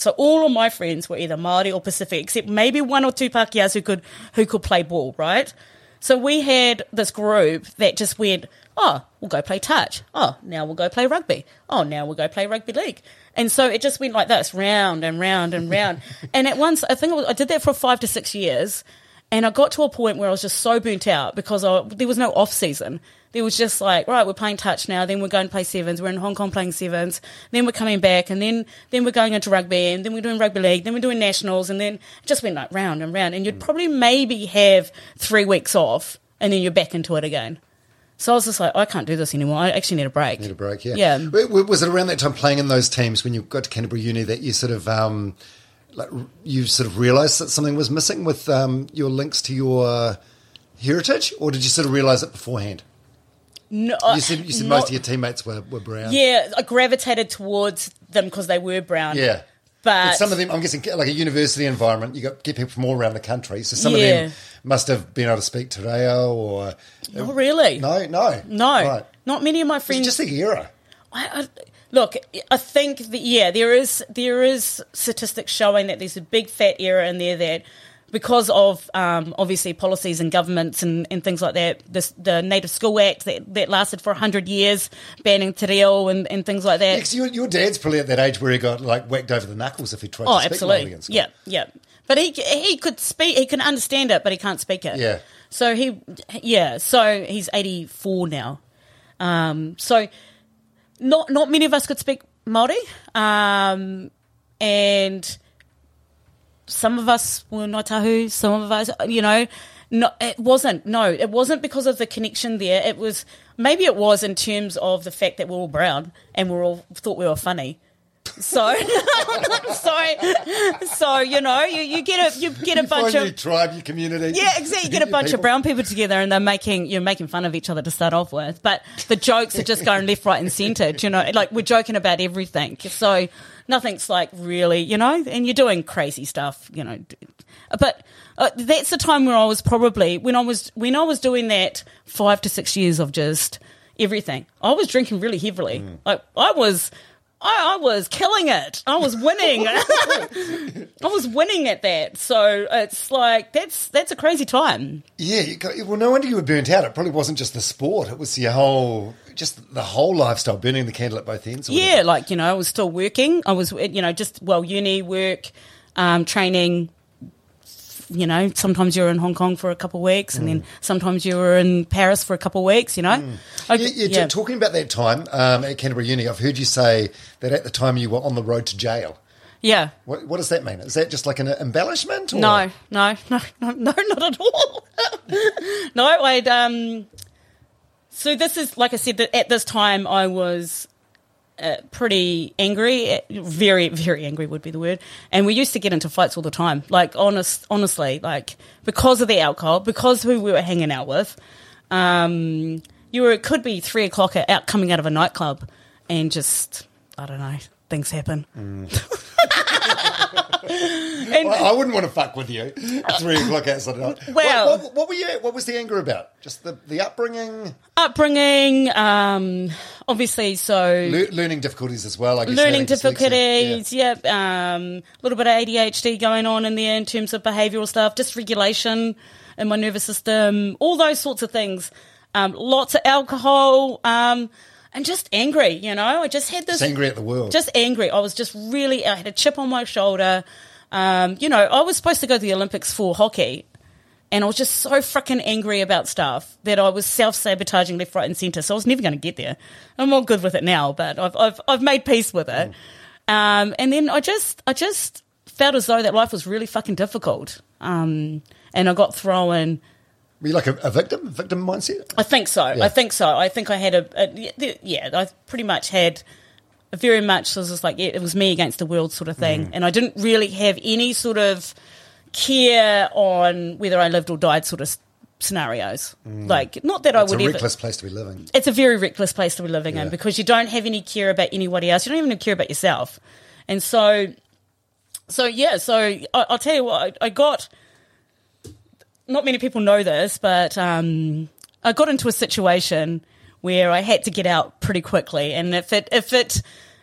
So all of my friends were either Maori or Pacific, except maybe one or two Pākehās who could who could play ball, right? So we had this group that just went, oh, we'll go play touch. Oh, now we'll go play rugby. Oh, now we'll go play rugby league. And so it just went like this, round and round and round. and at once, I think it was, I did that for five to six years, and I got to a point where I was just so burnt out because I, there was no off season. There was just like, right, we're playing touch now, then we're going to play sevens. We're in Hong Kong playing sevens. Then we're coming back, and then then we're going into rugby, and then we're doing rugby league, then we're doing nationals, and then it just went like round and round. And you'd probably maybe have three weeks off, and then you're back into it again. So I was just like, I can't do this anymore. I actually need a break. Need a break, yeah. Yeah. Was it around that time playing in those teams when you got to Canterbury Uni that you sort of um, like you sort of realised that something was missing with um, your links to your heritage, or did you sort of realise it beforehand? No, You said you said not- most of your teammates were, were brown. Yeah, I gravitated towards them because they were brown. Yeah. But some of them, I'm guessing, like a university environment, you got get people from all around the country. So some Yeah. of them must have been able to speak Te Reo or Not really. no, no, No. Right. Not many of my It's friends. just the era. I, I, look, I think that yeah, there is there is statistics showing that there's a big fat error in there that because of um, obviously policies and governments and, and things like that, this, the Native School Act that, that lasted for hundred years, banning te reo and, and things like that. Your, your dad's probably at that age where he got like whacked over the knuckles if he tried Oh, to speak absolutely. Māori in school. Yeah, yeah. But he he could speak. He can understand it, but he can't speak it. Yeah. So he, yeah. So he's eighty four now. Um. So not not many of us could speak Maori. Um. And some of us were Ngāi Tahu, some of us, you know, no, it wasn't. No, it wasn't because of the connection there. It was maybe it was in terms of the fact that we're all brown and we're all thought we were funny. So, so, so you know, you, you get a you get a You bunch of your tribe, your community. yeah, exactly. You get a bunch of brown people together and they're making you're making fun of each other to start off with. But the jokes are just going left, right, and centre. You know, like we're joking about everything. So nothing's like really, you know, and you're doing crazy stuff, you know. But uh, that's the time where I was probably when I was when I was doing that five to six years of just everything. I was drinking really heavily. Like I was. I, I was killing it. I was winning. I was winning at that. So it's like that's that's a crazy time. Yeah, you got, well, no wonder you were burnt out. It probably wasn't just the sport; it was your whole, just the whole lifestyle, burning the candle at both ends. Yeah, whatever. like you know, I was still working. I was you know just well uni work, um, training. You know, sometimes you're in Hong Kong for a couple of weeks, and then sometimes you were in Paris for a couple of weeks. You know, I- Yeah, yeah, t- talking about that time um, at Canterbury Uni, I've heard you say that at the time you were on the road to jail. yeah. What, what does that mean? Is that just like an embellishment? Or? No, no, no, no, no, not at all. no, I'd um. So this is like I said that at this time I was uh, pretty angry, uh, very very angry would be the word, and we used to get into fights all the time. Like honest, honestly, like because of the alcohol, because who we were hanging out with. Um, you were it could be three o'clock out coming out of a nightclub, and just I don't know, things happen. Mm. and Well, I wouldn't want to fuck with you at three o'clock outside. Well- what, what, what were you? What was the anger about? Just the, the upbringing, upbringing, um, obviously, so Le- learning difficulties as well. I guess learning difficulties, yep, um, a little bit of ADHD going on in there in terms of behavioural stuff, dysregulation in my nervous system, all those sorts of things. Um, lots of alcohol, um, and just angry. You know, I just had this Just angry at the world. just angry. I was just really. I had a chip on my shoulder. Um, you know, I was supposed to go to the Olympics for hockey, and I was just so freaking angry about stuff that I was self sabotaging left, right, and centre. So I was never going to get there. I'm all good with it now, but I've I've, I've made peace with it. Um, and then I just I just felt as though that life was really fucking difficult. Um, and I got thrown. Were you like a, a victim, victim mindset? I think so. Yeah. I think so. I think I had a, a yeah. I pretty much had a very much was just like yeah, it was me against the world sort of thing, Mm. and I didn't really have any sort of care on whether I lived or died sort of scenarios. Like not that I Mm. It's a would ever. reckless place to be living. It's a very reckless place to be living Yeah. in because you don't have any care about anybody else. You don't even care about yourself, and so, so yeah. So I, I'll tell you what I, I got not many people know this, but um, I got into a situation where I had to get out pretty quickly, and if it if it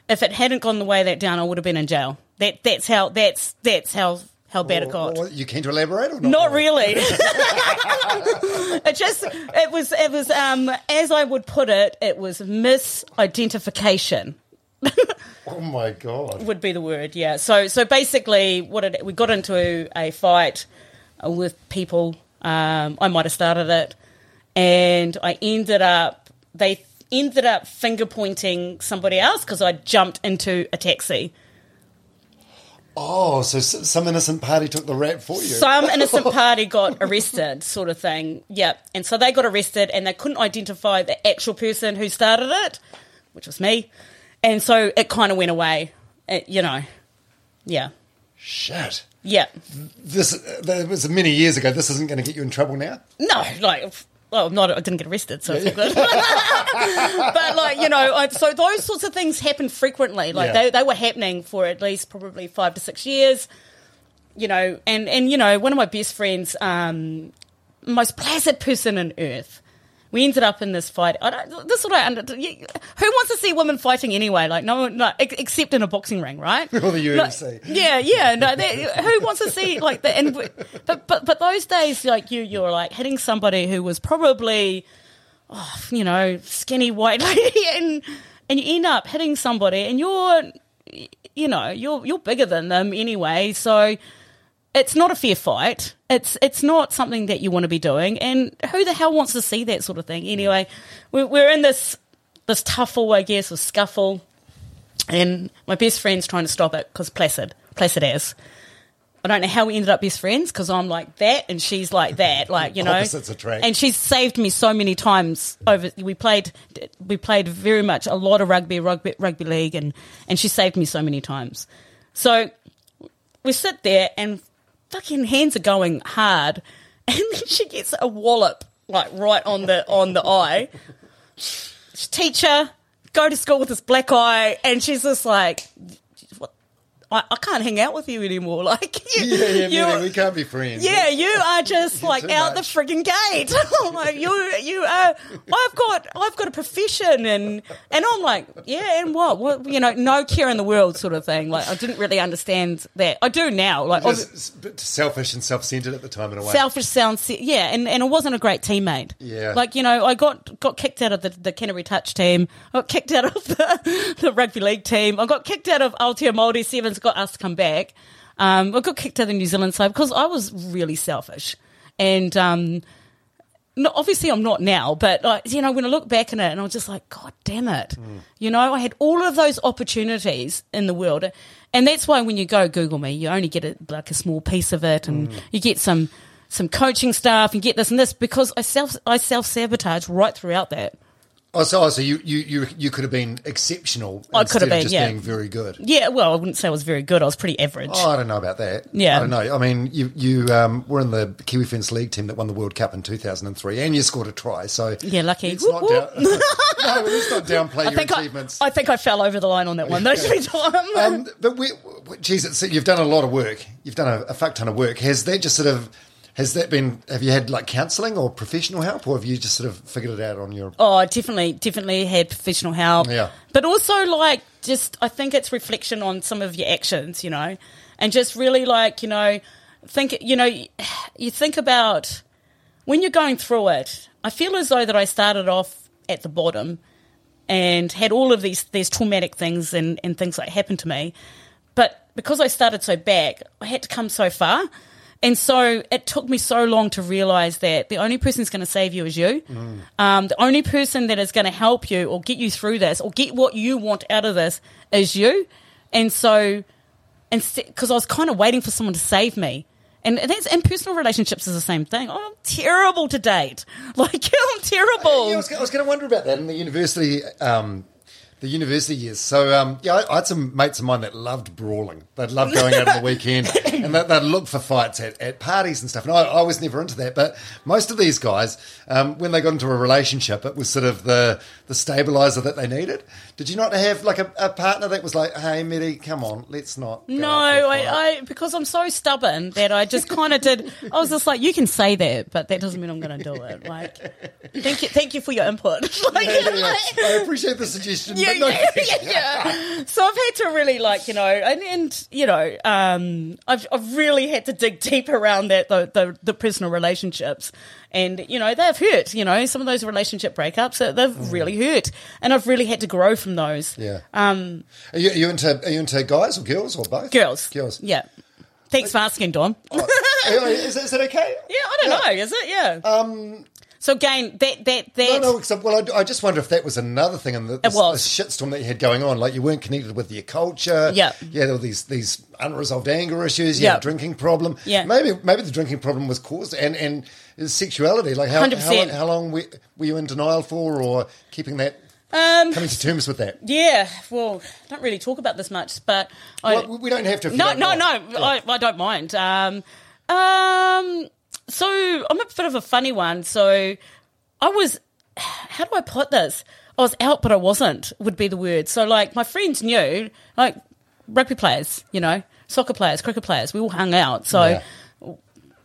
if it hadn't gone the way that down, I would have been in jail. That that's how that's that's how how bad it got. You keen to elaborate or not? Not really. it just it was it was um as I would put it, it was misidentification Oh my god! would be the word. Yeah. So so basically, what it, we got into a fight with people. Um, I might have started it, and I ended up they ended up finger pointing somebody else because I jumped into a taxi. Oh, so some innocent party took the rap for you. Some innocent party got arrested, sort of thing. Yep. And so they got arrested and they couldn't identify the actual person who started it, which was me. And so it kind of went away. It, you know. Yeah. Shit. Yeah. This that was many years ago. This isn't going to get you in trouble now. No, like, well, not, I didn't get arrested, so it's all good. but, like, you know, I, so those sorts of things happen frequently. Like, Yeah. they, they were happening for at least probably five to six years. You know, and, and you know, one of my best friends, um, most placid person on earth. We ended up in this fight. I don't. This is what I under. Who wants to see women fighting anyway? Like no one, no, except in a boxing ring, right? Or the Like, UFC. yeah, yeah. No, they, who wants to see like the and but but but those days, like you, you're like hitting somebody who was probably, oh, you know, skinny white lady, and and you end up hitting somebody, and you're, you know, you're you're bigger than them anyway, so it's not a fair fight. It's it's not something that you want to be doing, and who the hell wants to see that sort of thing? Anyway, we're, we're in this this tuffle, I guess, or scuffle, and my best friend's trying to stop it because placid, placid as. I don't know how we ended up best friends because I'm like that and she's like that, like you know. Opposites attract. And she's saved me so many times over. We played, we played very much a lot of rugby, rugby, rugby league, and and she saved me so many times. So we sit there and fucking hands are going hard, and then she gets a wallop like right on the on the eye. Teacher, go to school with this black eye, and she's just like? I, I can't hang out with you anymore. Like, you, Yeah, yeah, you- man, we can't be friends. yeah, you are just like out much. the frigging gate. I'm like you, you are. I've got, I've got a profession, and and I'm like, yeah, and what, what, you know, no care in the world, sort of thing. Like I didn't really understand that. I do now. Like Just selfish and self-centered at the time in a way. selfish sounds, yeah, and and I wasn't a great teammate. Yeah. like you know, I got got kicked out of the the Canterbury Touch team. I got kicked out of the, the rugby league team. I got kicked out of Aotea Māori Sevens. Got asked to come back. Um, I got kicked out of the New Zealand side because I was really selfish, and um, no, obviously I'm not now. But like, you know, when I look back on it, and I was just like, God damn it, you know, I had all of those opportunities in the world, and that's why when you go Google me, you only get a, like a small piece of it, and you get some some coaching stuff, and get this and this because I self I self sabotage right throughout that. Oh, so, oh, so you, you, you, you could have been exceptional. I could instead have of been, just yeah. being very good. Yeah, well, I wouldn't say I was very good. I was pretty average. Oh, I don't know about that. Yeah. I don't know. I mean, you you um, were in the Kiwi Ferns League team that won the World Cup in 2003, and you scored a try. So Yeah, lucky. Whoop, not, down, no, not downplay I your think I, achievements. I think I fell over the line on that one. Those three times. um, but we, geez, it's, you've done a lot of work. You've done a, a fuck ton of work. Has that just sort of has that been? Have you had like counselling or professional help, or have you just sort of figured it out on your? Oh, definitely, definitely had professional help. Yeah. But also, like, just I think it's reflection on some of your actions, you know, and just really like, you know, think, you know, you think about when you're going through it. I feel as though that I started off at the bottom and had all of these these traumatic things and and things that happened to me, but because I started so back, I had to come so far. And so it took me so long to realize that the only person who's going to save you is you. Um, the only person that is going to help you or get you through this or get what you want out of this is you. And so, because I was kind of waiting for someone to save me. And that's and personal relationships is the same thing. Oh, I'm terrible to date. Like I'm terrible. Yeah, I was, was going to wonder about that in the university, um, the university years. So um, yeah, I, I had some mates of mine that loved brawling. They'd love going out on the weekend, and they, they'd look for fights at, at parties and stuff. And I, I was never into that. But most of these guys, um, when they got into a relationship, it was sort of the the stabilizer that they needed. Did you not have like a, a partner that was like, "Hey, Mitty, come on, let's not." No, out for a I, fight." I because I'm so stubborn that I just kind of did. I was just like, you can say that, but that doesn't mean I'm going to do it. Like, thank you, thank you for your input. like, Yeah, yeah, yeah. I appreciate the suggestion, yeah, yeah, yeah, yeah. So I've had to really like you know, and, and you know, um, I've I've really had to dig deep around that the, the the personal relationships, and you know they've hurt. You know, some of those relationship breakups uh, they've really hurt, and I've really had to grow from those. Yeah. Um, Are you, are you into are you into guys or girls or both? girls, Girls. yeah. Thanks for asking, Dom. Oh, is, it- is it okay? Yeah, I don't know. Is it? Yeah. Um. So again, that that that. No, no. Except, well, I, I just wonder if that was another thing in the, was. this shitstorm that you had going on. Like you weren't connected with your culture. Yeah. You had all these these unresolved anger issues. Yeah. a drinking problem. Yeah. Maybe maybe the drinking problem was caused and and sexuality. Like how how, 100%. how long were, were you in denial for, or keeping that Um. coming to terms with that? Yeah. Well, I don't really talk about this much, but I. Well, we don't have to. No, no, no. I, I don't mind. Um. Um. So I'm a bit of a funny one. So I was. How do I put this? I was out, but I wasn't. Would be the word. So like my friends knew, like rugby players, you know, soccer players, cricket players. We all hung out. So. Yeah.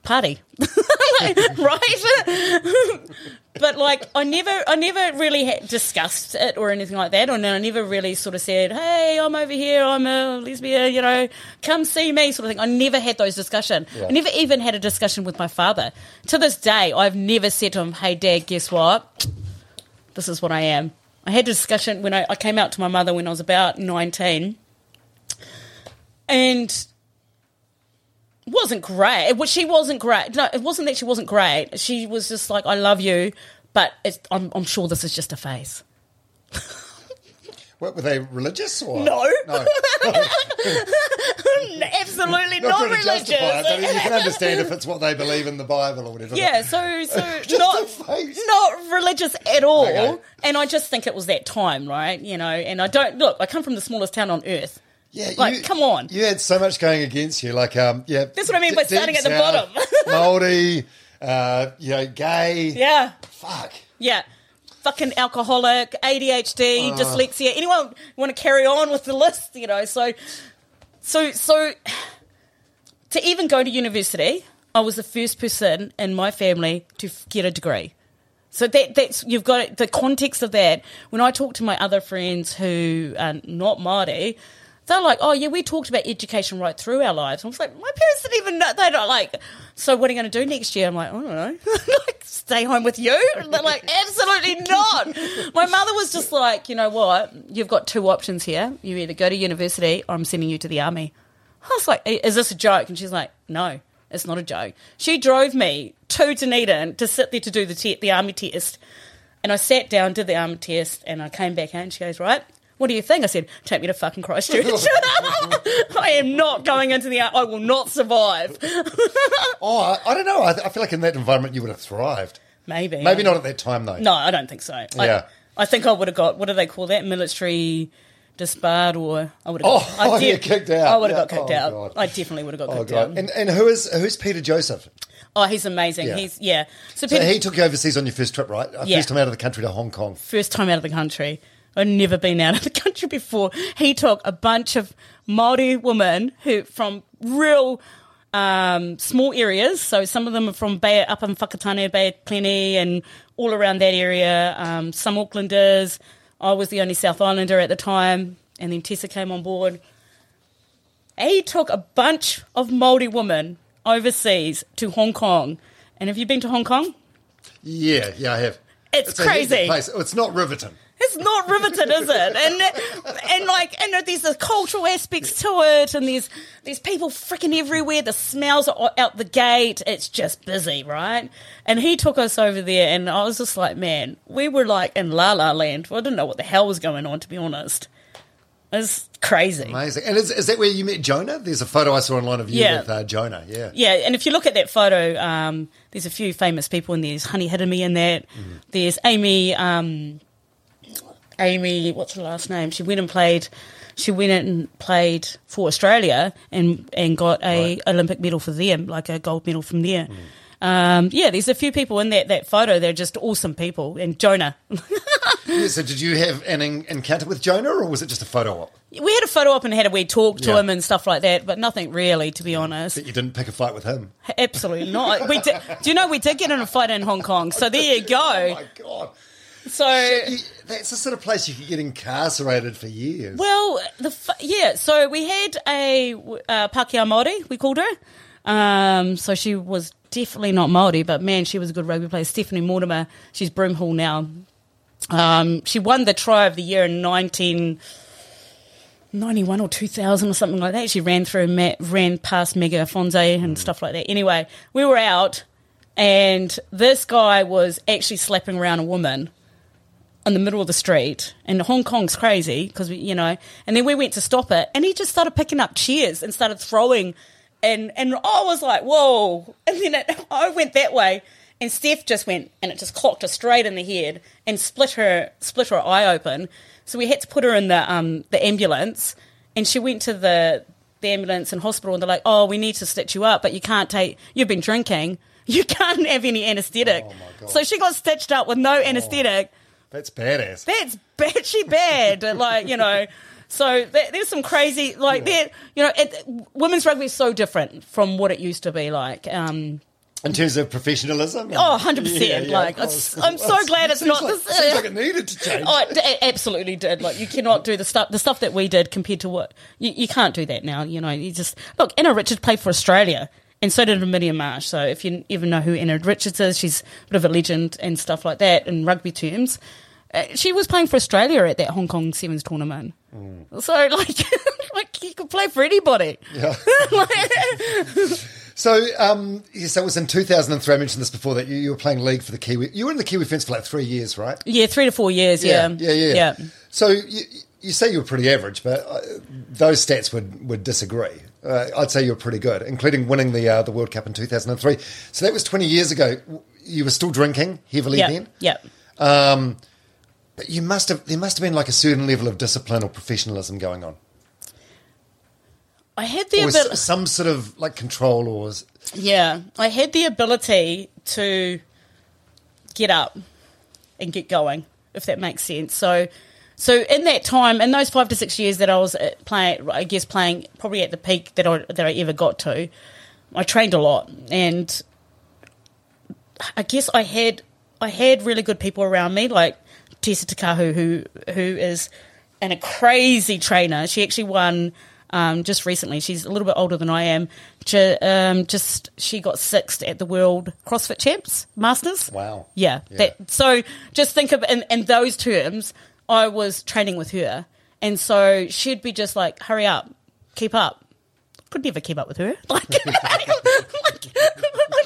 Party. Right? But like i never i never really had discussed it or anything like that and i never really sort of said hey i'm over here i'm a lesbian you know come see me sort of thing. I never had those discussions i never even had a discussion with my father. To this day i've never said to him hey dad guess what? This is what i am. I had a discussion when i, I came out to my mother when i was about 19 and wasn't great. It was, she wasn't great. No, it wasn't that she wasn't great. She was just like, I love you, but it's, I'm, I'm sure this is just a phase. What, were they religious or No. No. Absolutely Not not, religious. I mean, you can understand if it's what they believe in the Bible or whatever. yeah, so so not not religious at all. Okay. And I just think it was that time, right? You know, and I don't look. I come from the smallest town on earth. Yeah, Like, you- come on. You had so much going against you, like um, yeah. That's what I mean by deep starting at the south, bottom. Maori, uh, you know, gay. Yeah, Fuck. yeah. Fucking alcoholic, ADHD, Ah. dyslexia. Anyone want to carry on with the list? You know, so so so to even go to university, I was the first person in my family to get a degree. So that that's you've got the context of that. When I talk to my other friends who are not Māori, they're like, "Oh yeah, we talked about education right through our lives." I was like, "My parents didn't even know." They don't like. So what are you going to do next year? I'm like, I don't know. like, stay home with you? And they're like, absolutely not. My mother was just like, you know what? You've got two options here. You either go to university or I'm sending you to the army. I was like, is this a joke? And she's like, no, it's not a joke. She drove me to Dunedin to sit there to do the, te- the army test. And I sat down, did the army test, and I came back out and she goes, right, what do you think? I said, take me to fucking Christchurch. I am not going into the. I will not survive. Oh, I, I don't know. I, I feel like in that environment you would have thrived. Maybe. Maybe not at that time though. No, I don't think so. I, Yeah. I think I would have got what do they call that military disbarred or I would have Oh, got, I oh, you kicked out. I would have Yeah. got kicked Oh, out. God. I definitely would have got Oh kicked god! out. And and who is who's Peter Joseph? oh, he's amazing. Yeah. He's yeah. So, So he took you overseas on your first trip, right? Uh, Yeah. First time out of the country to Hong Kong. first time out of the country. I'd never been out of the country before. He took a bunch of Maori women who from real um, small areas. So some of them are from Bay up in Whakatane, Bay Plenty, and all around that area. Um, some Aucklanders. I was the only South Islander at the time, and then Tessa came on board. He took a bunch of Maori women overseas to Hong Kong. And have you been to Hong Kong? Yeah, yeah, I have. It's hectic crazy. It's not Riverton. It's not Riverton, is it? And and like and there's the cultural aspects to it, and there's there's people freaking everywhere. The smells are out the gate. It's just busy, right? And he took us over there, and I was just like, man, we were like in La La Land. I didn't know what the hell was going on, to be honest. It's crazy. Amazing. And is, is that where you met Jonah? There's a photo I saw online of you Yeah. with uh, Jonah. Yeah. Yeah, and if you look at that photo, um, there's a few famous people in there. There's Honey Hireme in that. There's Amy. Um, Amy, what's her last name? She went and played. She went and played for Australia and and got a Olympic medal for them, like a gold medal from there. Um, yeah, there's a few people in that that photo. They're just awesome people. And Jonah, Yeah, So did you have an en- encounter with Jonah, or was it just a photo op? we had a photo op and had a weird talk to Yeah. him and stuff like that, but nothing really, to be honest. That you didn't pick a fight with him? Absolutely not. We did, do you know we did get in a fight in Hong Kong? So there you go. Oh my god! So that's the sort of place you could get incarcerated for years. well, the yeah. So we had a uh, Pākehā Māori. We called her. Um, so she was definitely not Māori, but man, she was a good rugby player. Stephanie Mortimer. She's Broomhall now. Um, she won the try of the year in nineteen. 91 or 2000 or something like that. She ran through, ran past Mega Afonso and stuff like that. Anyway, we were out and this guy was actually slapping around a woman in the middle of the street. And Hong Kong's crazy because, you know, and then we went to stop it and he just started picking up chairs and started throwing. And, and I was like, whoa. And then it, I went that way. And Steph just went and it just clocked her straight in the head and split her split her eye open. So we had to put her in the um, the ambulance, and she went to the the ambulance and hospital, and they're like, "Oh, we need to stitch you up, but you can't take. You've been drinking. You can't have any anaesthetic." So she got stitched up with no anaesthetic. That's badass. That's bad. She bad. like you know. So there, there's some crazy like there. You know, it, women's rugby is so different from what it used to be like. Um, In terms of professionalism? Oh, 100%. Yeah, yeah, like, of it's, course. I'm so glad it's not like, this. Seems like it needed to change. Oh, it, it absolutely did. Like you cannot do the stuff the stuff that we did compared to what you, you can't do that now. You know, you just look. Anna Richards played for Australia, and so did Amelia Marsh. So if you even know who Anna Richards is, she's a bit of a legend and stuff like that in rugby terms. Uh, she was playing for Australia at that Hong Kong Sevens tournament. Mm. So like, like you could play for anybody. Yeah. So, um, yeah, so it was in 2003. I mentioned this before that you, you were playing league for the Kiwi. You were in the Kiwi Ferns for like three years, right? yeah, three to four years. Yeah, yeah, yeah. yeah. So you, you say you were pretty average, but uh, those stats would would disagree. Uh, I'd say you were pretty good, including winning the uh, the World Cup in 2003. So that was 20 years ago. You were still drinking heavily yeah, then. yeah. Um, but you must have there must have been like a certain level of discipline or professionalism going on, I had the ability. some sort of like control or Yeah, I had the ability to get up and get going, if that makes sense. So, so in that time, in those five to six years that I was uh, playing, I guess playing probably at the peak that I that I ever got to, I trained a lot, and I guess I had I had really good people around me, like Tessa Takahu, who who is and a crazy trainer. She actually won um, just recently. She's a little bit older than I am. She, um, just she got sixth at the World CrossFit Champs Masters. Wow. Yeah. That, so just think of in, in those terms. I was training with her, and so she'd be just like, "Hurry up, keep up." Could never keep up with her. Like,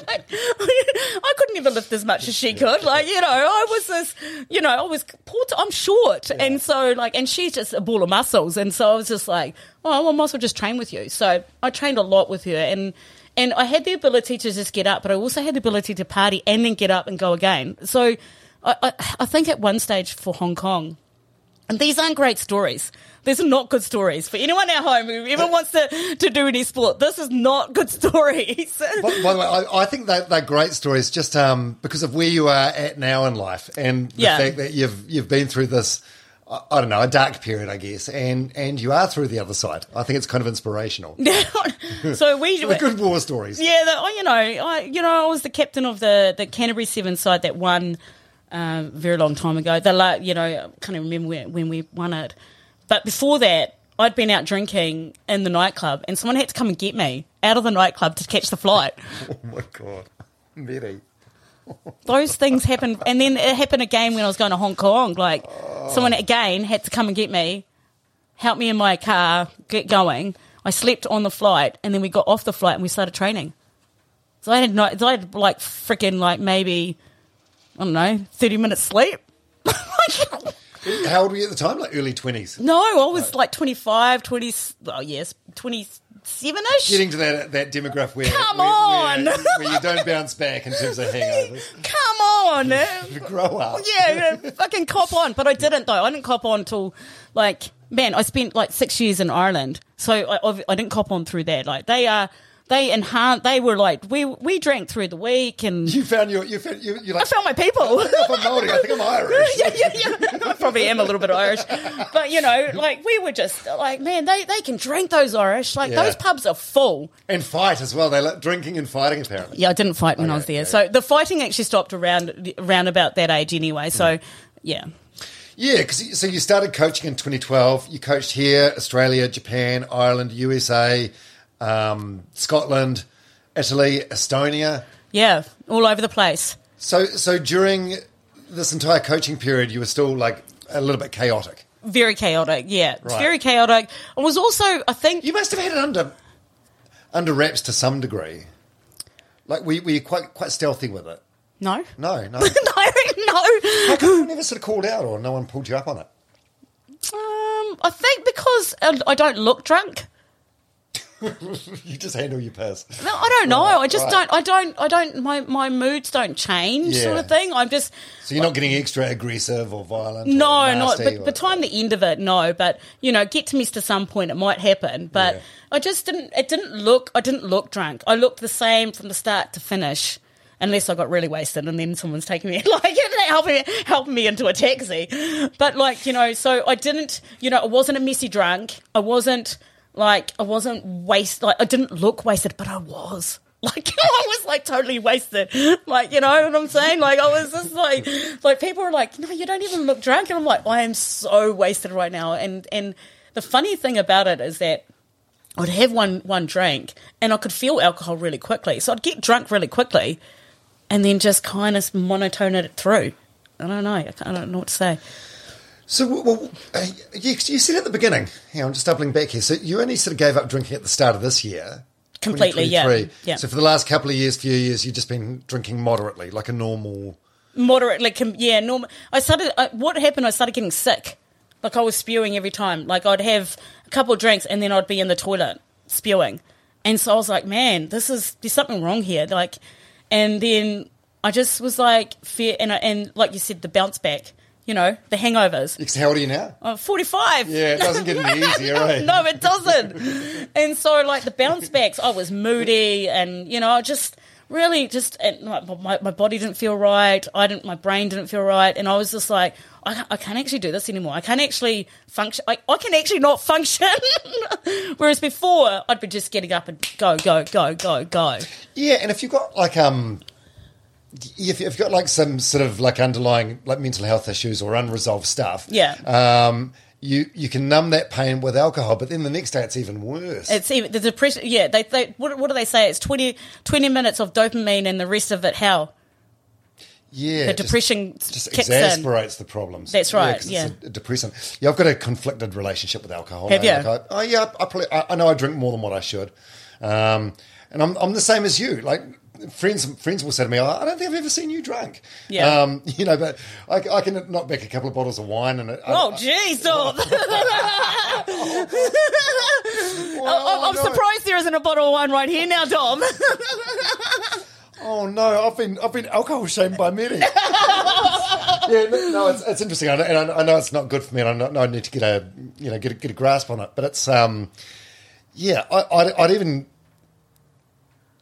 like, I couldn't even lift as much as she could. Like, you know, I was this, you know, I was poor. I'm short, and so like, and she's just a ball of muscles, and so I was just like, oh, well, I might as well just train with you. So I trained a lot with her, and and I had the ability to just get up, but I also had the ability to party and then get up and go again. So I, I, I think at one stage for Hong Kong, and these aren't great stories. These are not good stories for anyone at home who ever wants to, to do any sport. This is not good stories. By, by the way, I, I think that they're great stories just um, because of where you are at now in life and the Yeah. fact that you've you've been through this. I don't know, a dark period, I guess, and and you are through the other side. I think it's kind of inspirational. so we They're good war stories. Yeah, the, oh, you know, I you know, I was the captain of the the Canterbury Seven side that won a very long time ago. The la, you know, I can't even remember when, when we won it. But before that, I'd been out drinking in the nightclub, and someone had to come and get me out of the nightclub to catch the flight. Oh my god, Mere. Those things happened, and then it happened again when I was going to Hong Kong. Like oh. someone again had to come and get me, help me in my car, get going. I slept on the flight, and then we got off the flight and we started training. So I had no, so I had like freaking like maybe I don't know thirty minutes sleep. How old were you at the time? Like early twenties. no, I was like 25, 20, oh yes, twenty seven ish. Getting to that uh, that demographic where Come where, on! where, where you don't bounce back in terms of hangovers. Come on. You grow up. yeah, yeah, fucking cop on. But I didn't though. I didn't cop on till like man. I spent like six years in Ireland, so I, I didn't cop on through that. Like they are, they enhanced. They were like we we drank through the week, and You found your you found you you like. I found my people. I'm Māori. I think I'm Irish. yeah, yeah, yeah. I probably am a little bit Irish, but you know, like we were just like, man, they they can drink those Irish. Like Yeah. those pubs are full. And fight as well. They like drinking and fighting apparently. Yeah, I didn't fight when I was there. okay. So the fighting actually stopped around around about that age anyway. So hmm. yeah. Yeah, because so you started coaching in 2012. You coached here, Australia, Japan, Ireland, USA, um, Scotland, Italy, Estonia. Yeah, all over the place. So, so during this entire coaching period, you were still like a little bit chaotic. Very chaotic, yeah. Right. very chaotic. I was also, I think, You must have had it under under wraps to some degree. Like, were you, were you quite quite stealthy with it? no, No, no. no, no. How come you never sort of called out, or no one pulled you up on it? Um, I think because uh, I don't look drunk. You just handle your piss. No, I don't know. Right, I just right. don't. I don't. I don't. My my moods don't change, sort of thing. I'm just So you're not getting extra aggressive or violent. no, or not. But but time the end of it, no. But you know, get to me to some point, it might happen. But Yeah. I just didn't. It didn't look. I didn't look drunk. I looked the same from the start to finish. Unless I got really wasted and then someone's taking me, like, helping me, helping me into a taxi. But, like, you know, so I didn't, you know, I wasn't a messy drunk. I wasn't, like, I wasn't wasted. Like, I didn't look wasted, but I was. Like, I was, like, totally wasted. Like, you know what I'm saying? Like, I was just like, like, people were like, no, you don't even look drunk. And I'm like, I am so wasted right now. And, and the funny thing about it is that I'd have one one drink and I could feel alcohol really quickly. So I'd get drunk really quickly and then just kind of monotone it through. I don't know. I don't know what to say. So, well, uh, you, you said at the beginning, I'm just doubling back here. So, you only sort of gave up drinking at the start of this year. Completely, yeah. 2023. Yeah. So, for the last couple of years, few years, you've just been drinking moderately, like a normal. Moderately, yeah, normal. I started, I, what happened, I started getting sick. Like I was spewing every time. Like I'd have a couple of drinks and then I'd be in the toilet spewing. And so I was like, man, this is, there's something wrong here. Like, and then I just was like, fear, and, I, and like you said, the bounce back, you know, the hangovers. How old are you now? I'm 45. Yeah, it doesn't get any easier, right? no, it doesn't. and so, like the bounce backs, I was moody, and you know, I just really just and my, my my body didn't feel right. I didn't, my brain didn't feel right, and I was just like, I, can't- I can't actually do this anymore. I can't actually function. I, I can actually not function. Whereas before, I'd be just getting up and go, go, go, go, go. Yeah, and if you've got like um, if you've got like some sort of like underlying like mental health issues or unresolved stuff, Yeah. um, you you can numb that pain with alcohol, but then the next day it's even worse. It's even the depression. Yeah, they, they what, what do they say? It's 20, 20 minutes of dopamine, and the rest of it hell. yeah, The depression just kicks in. the problems. That's right. it's yeah. a, a depressant. Yeah, I've got a conflicted relationship with alcohol. Have you? Like I, oh yeah, I probably I, I know I drink more than what I should, um, and I'm I'm the same as you. Like friends friends will say to me, "Oh, I don't think I've ever seen you drunk. Yeah. um, you know, but I, I can knock back a couple of bottles of wine and it, Oh, jeez, Dom. Well, I'm no. surprised there isn't a bottle of wine right here now, Dom. Oh no, I've been I've been alcohol shamed by many. yeah, no, it's, it's interesting, I and I, I know it's not good for me, and I know I need to get a you know get a, get a grasp on it. But it's um, yeah, I, I'd, I'd even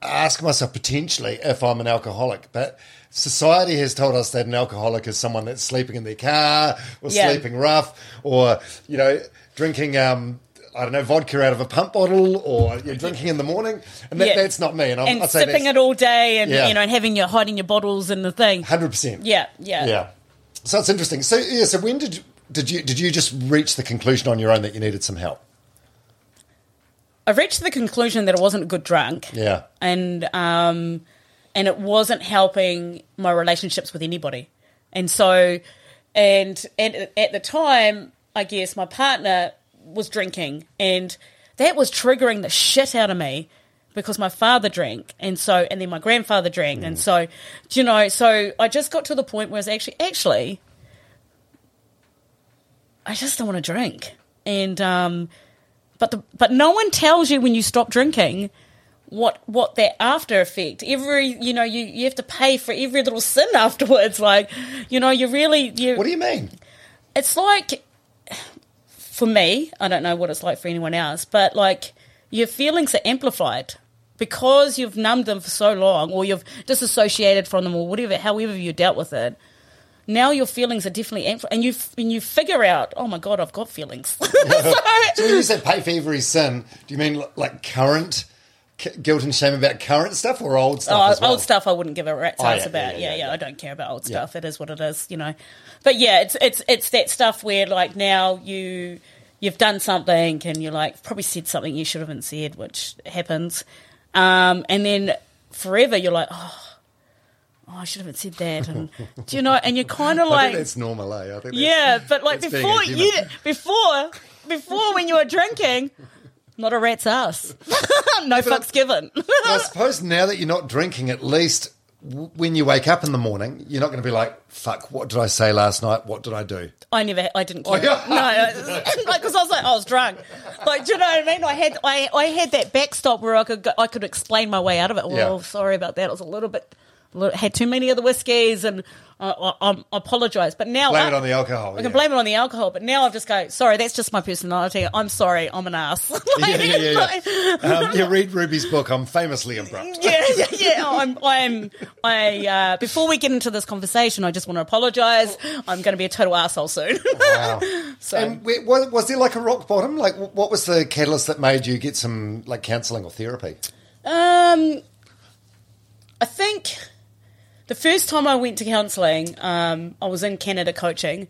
ask myself potentially if I'm an alcoholic, but society has told us that an alcoholic is someone that's sleeping in their car or Yeah. sleeping rough or you know drinking um. I don't know, vodka out of a pump bottle, or you're drinking in the morning, and that, Yeah. that's not me. And, I'm, and sipping it all day, and Yeah. you know, and having your hiding your bottles and the thing. hundred percent. Yeah, yeah, Yeah. So it's interesting. So yeah. So when did did you did you just reach the conclusion on your own that you needed some help? I reached the conclusion that I wasn't a good drunk. Yeah. and um, and it wasn't helping my relationships with anybody. And so, and and at the time, I guess my partner was drinking, and that was triggering the shit out of me because my father drank, and so and then my grandfather drank, and so do you know, so I just got to the point where I was actually actually. I just don't want to drink, and um, but the but no one tells you when you stop drinking what what that after effect. Every you know you you have to pay for every little sin afterwards. Like you know you really you What do you mean? it's like for me i don't know what it's like for anyone else but like your feelings are amplified because you've numbed them for so long or you've disassociated from them or whatever however you dealt with it now your feelings are definitely amplified and you and you figure out oh my god i've got feelings So when you say pay for every sin, do you mean like current c- guilt and shame about current stuff or old stuff? Oh, as well? old stuff I wouldn't give a rat's Oh, ass yeah, about. yeah, Yeah yeah, yeah. I don't care about old stuff. It is what it is, you know. But yeah, it's it's it's that stuff where like now you you've done something and you're like probably said something you should haven't said, which happens, um, and then forever you're like, oh, oh, I should have said that, and do you know? And you're kind of I like, think that's normal, eh? I think yeah, but like before you before before when you were drinking, not a rat's ass, no fucks given. I suppose now that you're not drinking, at least when you wake up in the morning, you're not going to be like, "Fuck, what did I say last night? What did I do?" I never, I didn't care. yeah. No, like because I was like, I was drunk. Like, do you know what I mean? I had, I, I had that backstop where I could, go, I could explain my way out of it. Well, Yeah. sorry about that. It was a little bit, had too many of the whiskeys and I, I, I apologise. But now Blame I, it on the alcohol. I can yeah. blame it on the alcohol, but now I've just go, sorry, that's just my personality. I'm sorry, I'm an ass. Yeah, yeah, yeah. Like- yeah. um, you read Ruby's book. I'm famously abrupt. yeah, yeah, yeah. I'm, I'm, I. Uh, before we get into this conversation, I just want to apologise. I'm going to be a total asshole soon. Wow. so, And was, was there like a rock bottom? Like, what was the catalyst that made you get some like counselling or therapy? Um, I think the first time I went to counselling, um, I was in Canada coaching,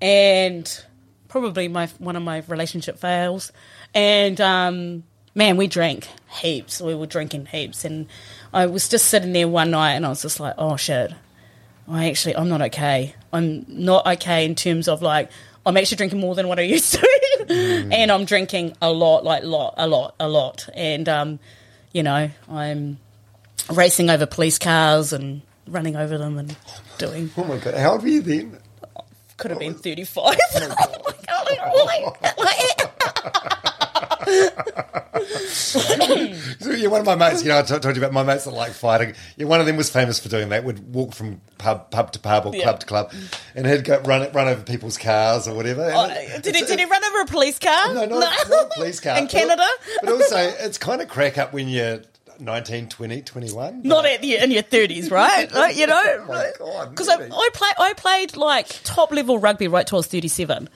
and probably my one of my relationship fails. And um, man, we drank heaps. We were drinking heaps, and I was just sitting there one night, and I was just like, "Oh shit." I actually, I'm not okay. I'm not okay in terms of like, I'm actually drinking more than what I used to, and I'm drinking a lot, like lot, a lot, a lot, and um, you know, I'm racing over police cars and running over them and doing. Oh my god, how old were you then? Could have been 35. Oh, oh So you're one of my mates. You know, I t- told you about my mates that like fighting. Yeah, one of them was famous for doing that. Would walk from pub pub to pub or Yeah. club to club, and he'd go run run over people's cars or whatever. Oh, it- did, he, did he run over a police car? No, not, not a police car. In But- Canada? But also, it's kind of crack up when you're 19, 20, 21. Not at the, in your 30s, right? Like, you know? Oh Because I, really? I, play, I played like top level rugby right till I was 37.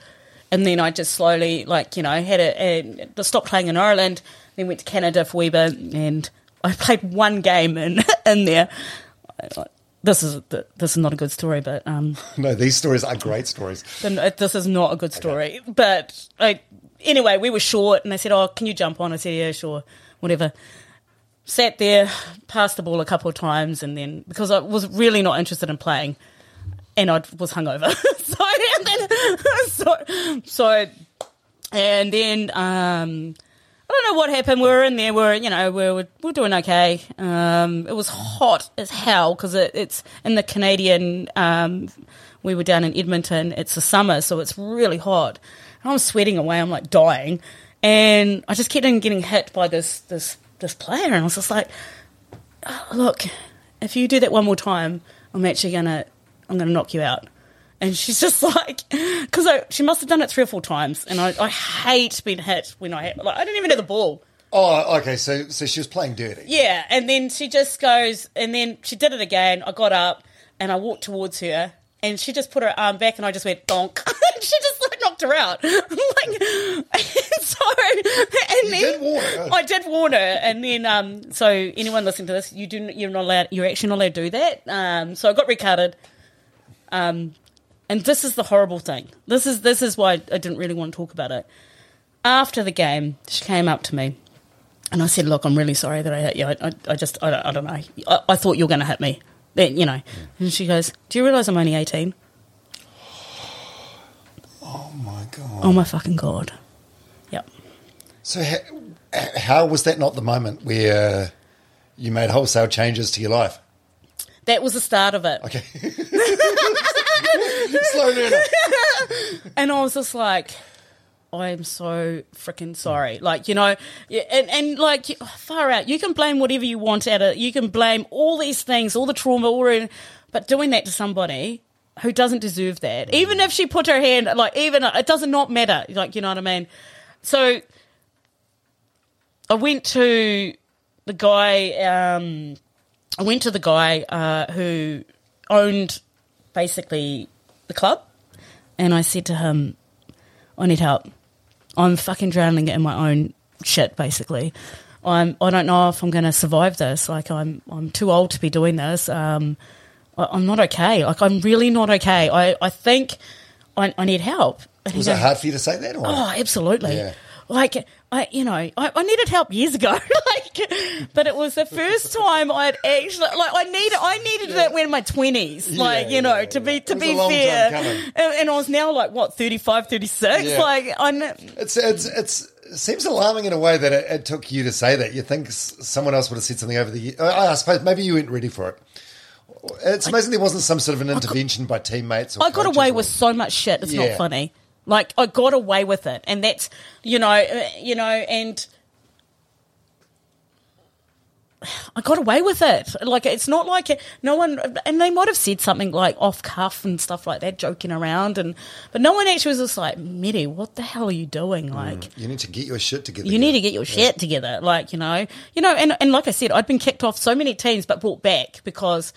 And then I just slowly, like, you know, had a, I stopped playing in Ireland, then went to Canada for Weber, and I played one game in, in there. This is this is not a good story, but um, No, these stories are great stories. this is not a good story. But I, anyway, we were short, and they said, "Oh, can you jump on?" I said, "Yeah, sure, whatever." Sat there, passed the ball a couple of times, and then because I was really not interested in playing, and I was hungover, so and then, so so, and then um, I don't know what happened. We were in there. We are you know we were we were doing okay. Um, it was hot as hell because it, it's in the Canadian. Um, we were down in Edmonton. It's the summer, so it's really hot. I'm sweating away. I'm like dying, and I just kept on getting hit by this this this player, and I was just like, "Oh, look, if you do that one more time, I'm actually gonna I'm gonna knock you out. And she's just like, because she must have done it three or four times, and I, I hate being hit when I like I didn't even have the ball. Oh, okay. So, so she was playing dirty. Yeah, and then she just goes, and then she did it again. I got up and I walked towards her, and she just put her arm back, and I just went donk. she just like knocked her out. like, and so, and then did warn her. I did warn her, and then um, so anyone listening to this, you do you're not allowed. You're actually not allowed to do that. Um, so I got recarded. Um, and this is the horrible thing. This is this is why I didn't really want to talk about it. After the game, she came up to me, and I said, "Look, I'm really sorry that I hit you. I, I, I just, I don't, I don't know. I, I thought you were going to hit me, then you know." And she goes, "Do you realise I'm only 18?" Oh my god. Oh my fucking god! Yep. So, how was that not the moment where you made wholesale changes to your life? That was the start of it. Okay. Slow learner. And I was just like, I'm so freaking sorry. Like, you know, yeah, and, and like, far out. You can blame whatever you want at it. You can blame all these things, all the trauma, all in, but doing that to somebody who doesn't deserve that, even if she put her hand, like, even, it doesn't not matter. Like, you know what I mean? So I went to the guy, um, I went to the guy uh, who owned basically the club, and I said to him, "I need help. I'm fucking drowning in my own shit. Basically, I'm. I don't know if I'm going to survive this. Like, I'm. I'm too old to be doing this. Um, I, I'm not okay. Like, I'm really not okay. I. I think I, I need help." And Was it hard for you to say that? Or? Oh, absolutely. Yeah. Like I, you know, I, I needed help years ago. like, but it was the first time I'd actually like I needed I needed it when my twenties. Like, Yeah, you know, yeah, to be to be a long time fair, and, and I was now like what 35, 36. Yeah. Like I. kn- It's, it's, it's, it seems alarming in a way that it, it took you to say that. You think someone else would have said something over the year. I, I suppose maybe you weren't ready for it. It's amazing there wasn't some sort of an intervention by teammates. Or I got away with so much shit. It's Yeah. not funny. Like I got away with it, and that's you know, uh, you know, and I got away with it. Like it's not like it, no one, and they might have said something like off cuff and stuff like that, joking around, and but no one actually was just like, Mitty, what the hell are you doing? Like. You need to get your shit together. You need to get your shit together, like you know, you know, and and like I said, I'd been kicked off so many teams, but brought back because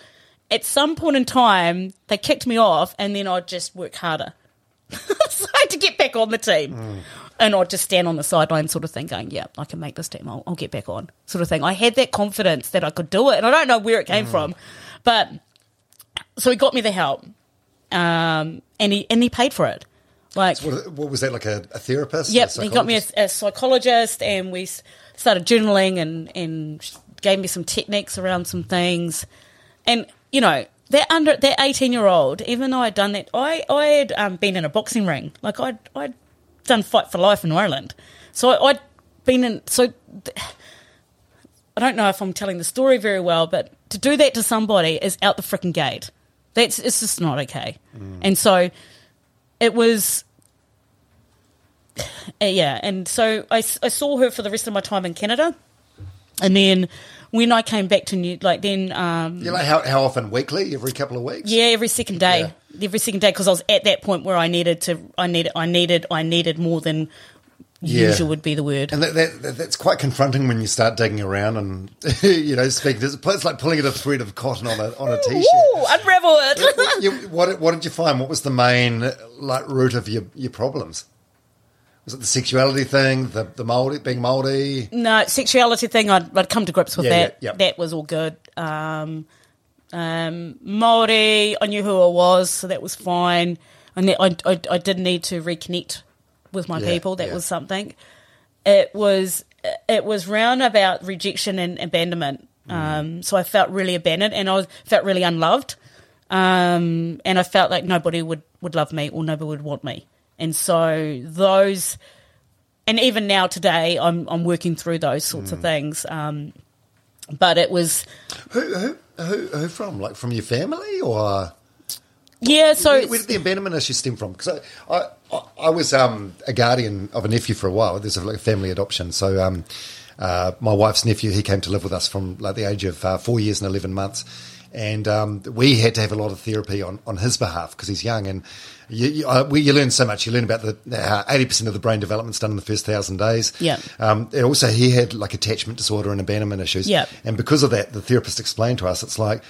at some point in time they kicked me off, and then I'd just work harder, so I had to get back on the team, and I'd just stand on the sideline, sort of thing, going, "Yeah, I can make this team. I'll, I'll get back on," sort of thing. I had that confidence that I could do it, and I don't know where it came from, but so he got me the help, um, and he and he paid for it, like What, what was that like a, a therapist? Yep, A he got me a, psychologist? a psychologist, and we started journaling, and and gave me some techniques around some things, and you know that under that eighteen year old, even though I'd done that, I I had um, been in a boxing ring, like I'd I'd done fight for life in Ireland, so I, I'd been in so. I don't know if I'm telling the story very well, but to do that to somebody is out the freaking gate. That's it's just not okay. And so it was yeah, and so I, I saw her for the rest of my time in Canada, and then when I came back to New, like then, um, Yeah, like how, how often? Weekly? Every couple of weeks? yeah, every second day, every second day, because I was at that point where I needed to, I needed, I needed, I needed more than Yeah. usual would be the word. And that, that, that- that's quite confronting when you start digging around and, you know, speaking. It's like pulling at a thread of cotton on a, on a t-shirt. Unravel it. you, what, what did you find? What was the main like root of your, your problems? Was it the sexuality thing, the the Maori being Maori? no sexuality thing. I'd, I'd come to grips with Yeah, that. yeah, yeah. That was all good. Um, um, Maori, I knew who I was, so that was fine. And I, I, I did need to reconnect with my people. That was something. It was it was round about rejection and abandonment. Mm. Um, so I felt really abandoned, and I was, felt really unloved. Um, and I felt like nobody would, would love me or nobody would want me. And so those, and even now today, I'm I'm working through those sorts Mm. of things. Um, but it was Who, who who who from? Like from your family or? yeah. So where, where did the abandonment issue stem from? Because I, I, I, was um, a guardian of a nephew for a while. There's a like family adoption. So um, uh, my wife's nephew, he came to live with us from like the age of uh, four years and eleven months. And um, we had to have a lot of therapy on, on his behalf because he's young and you, you, uh, we, you learn so much. You learn about the eighty percent of the brain development's done in the first thousand days. Yeah. Um, and also, he had like attachment disorder and abandonment issues. Yeah. And because of that, the therapist explained to us, it's like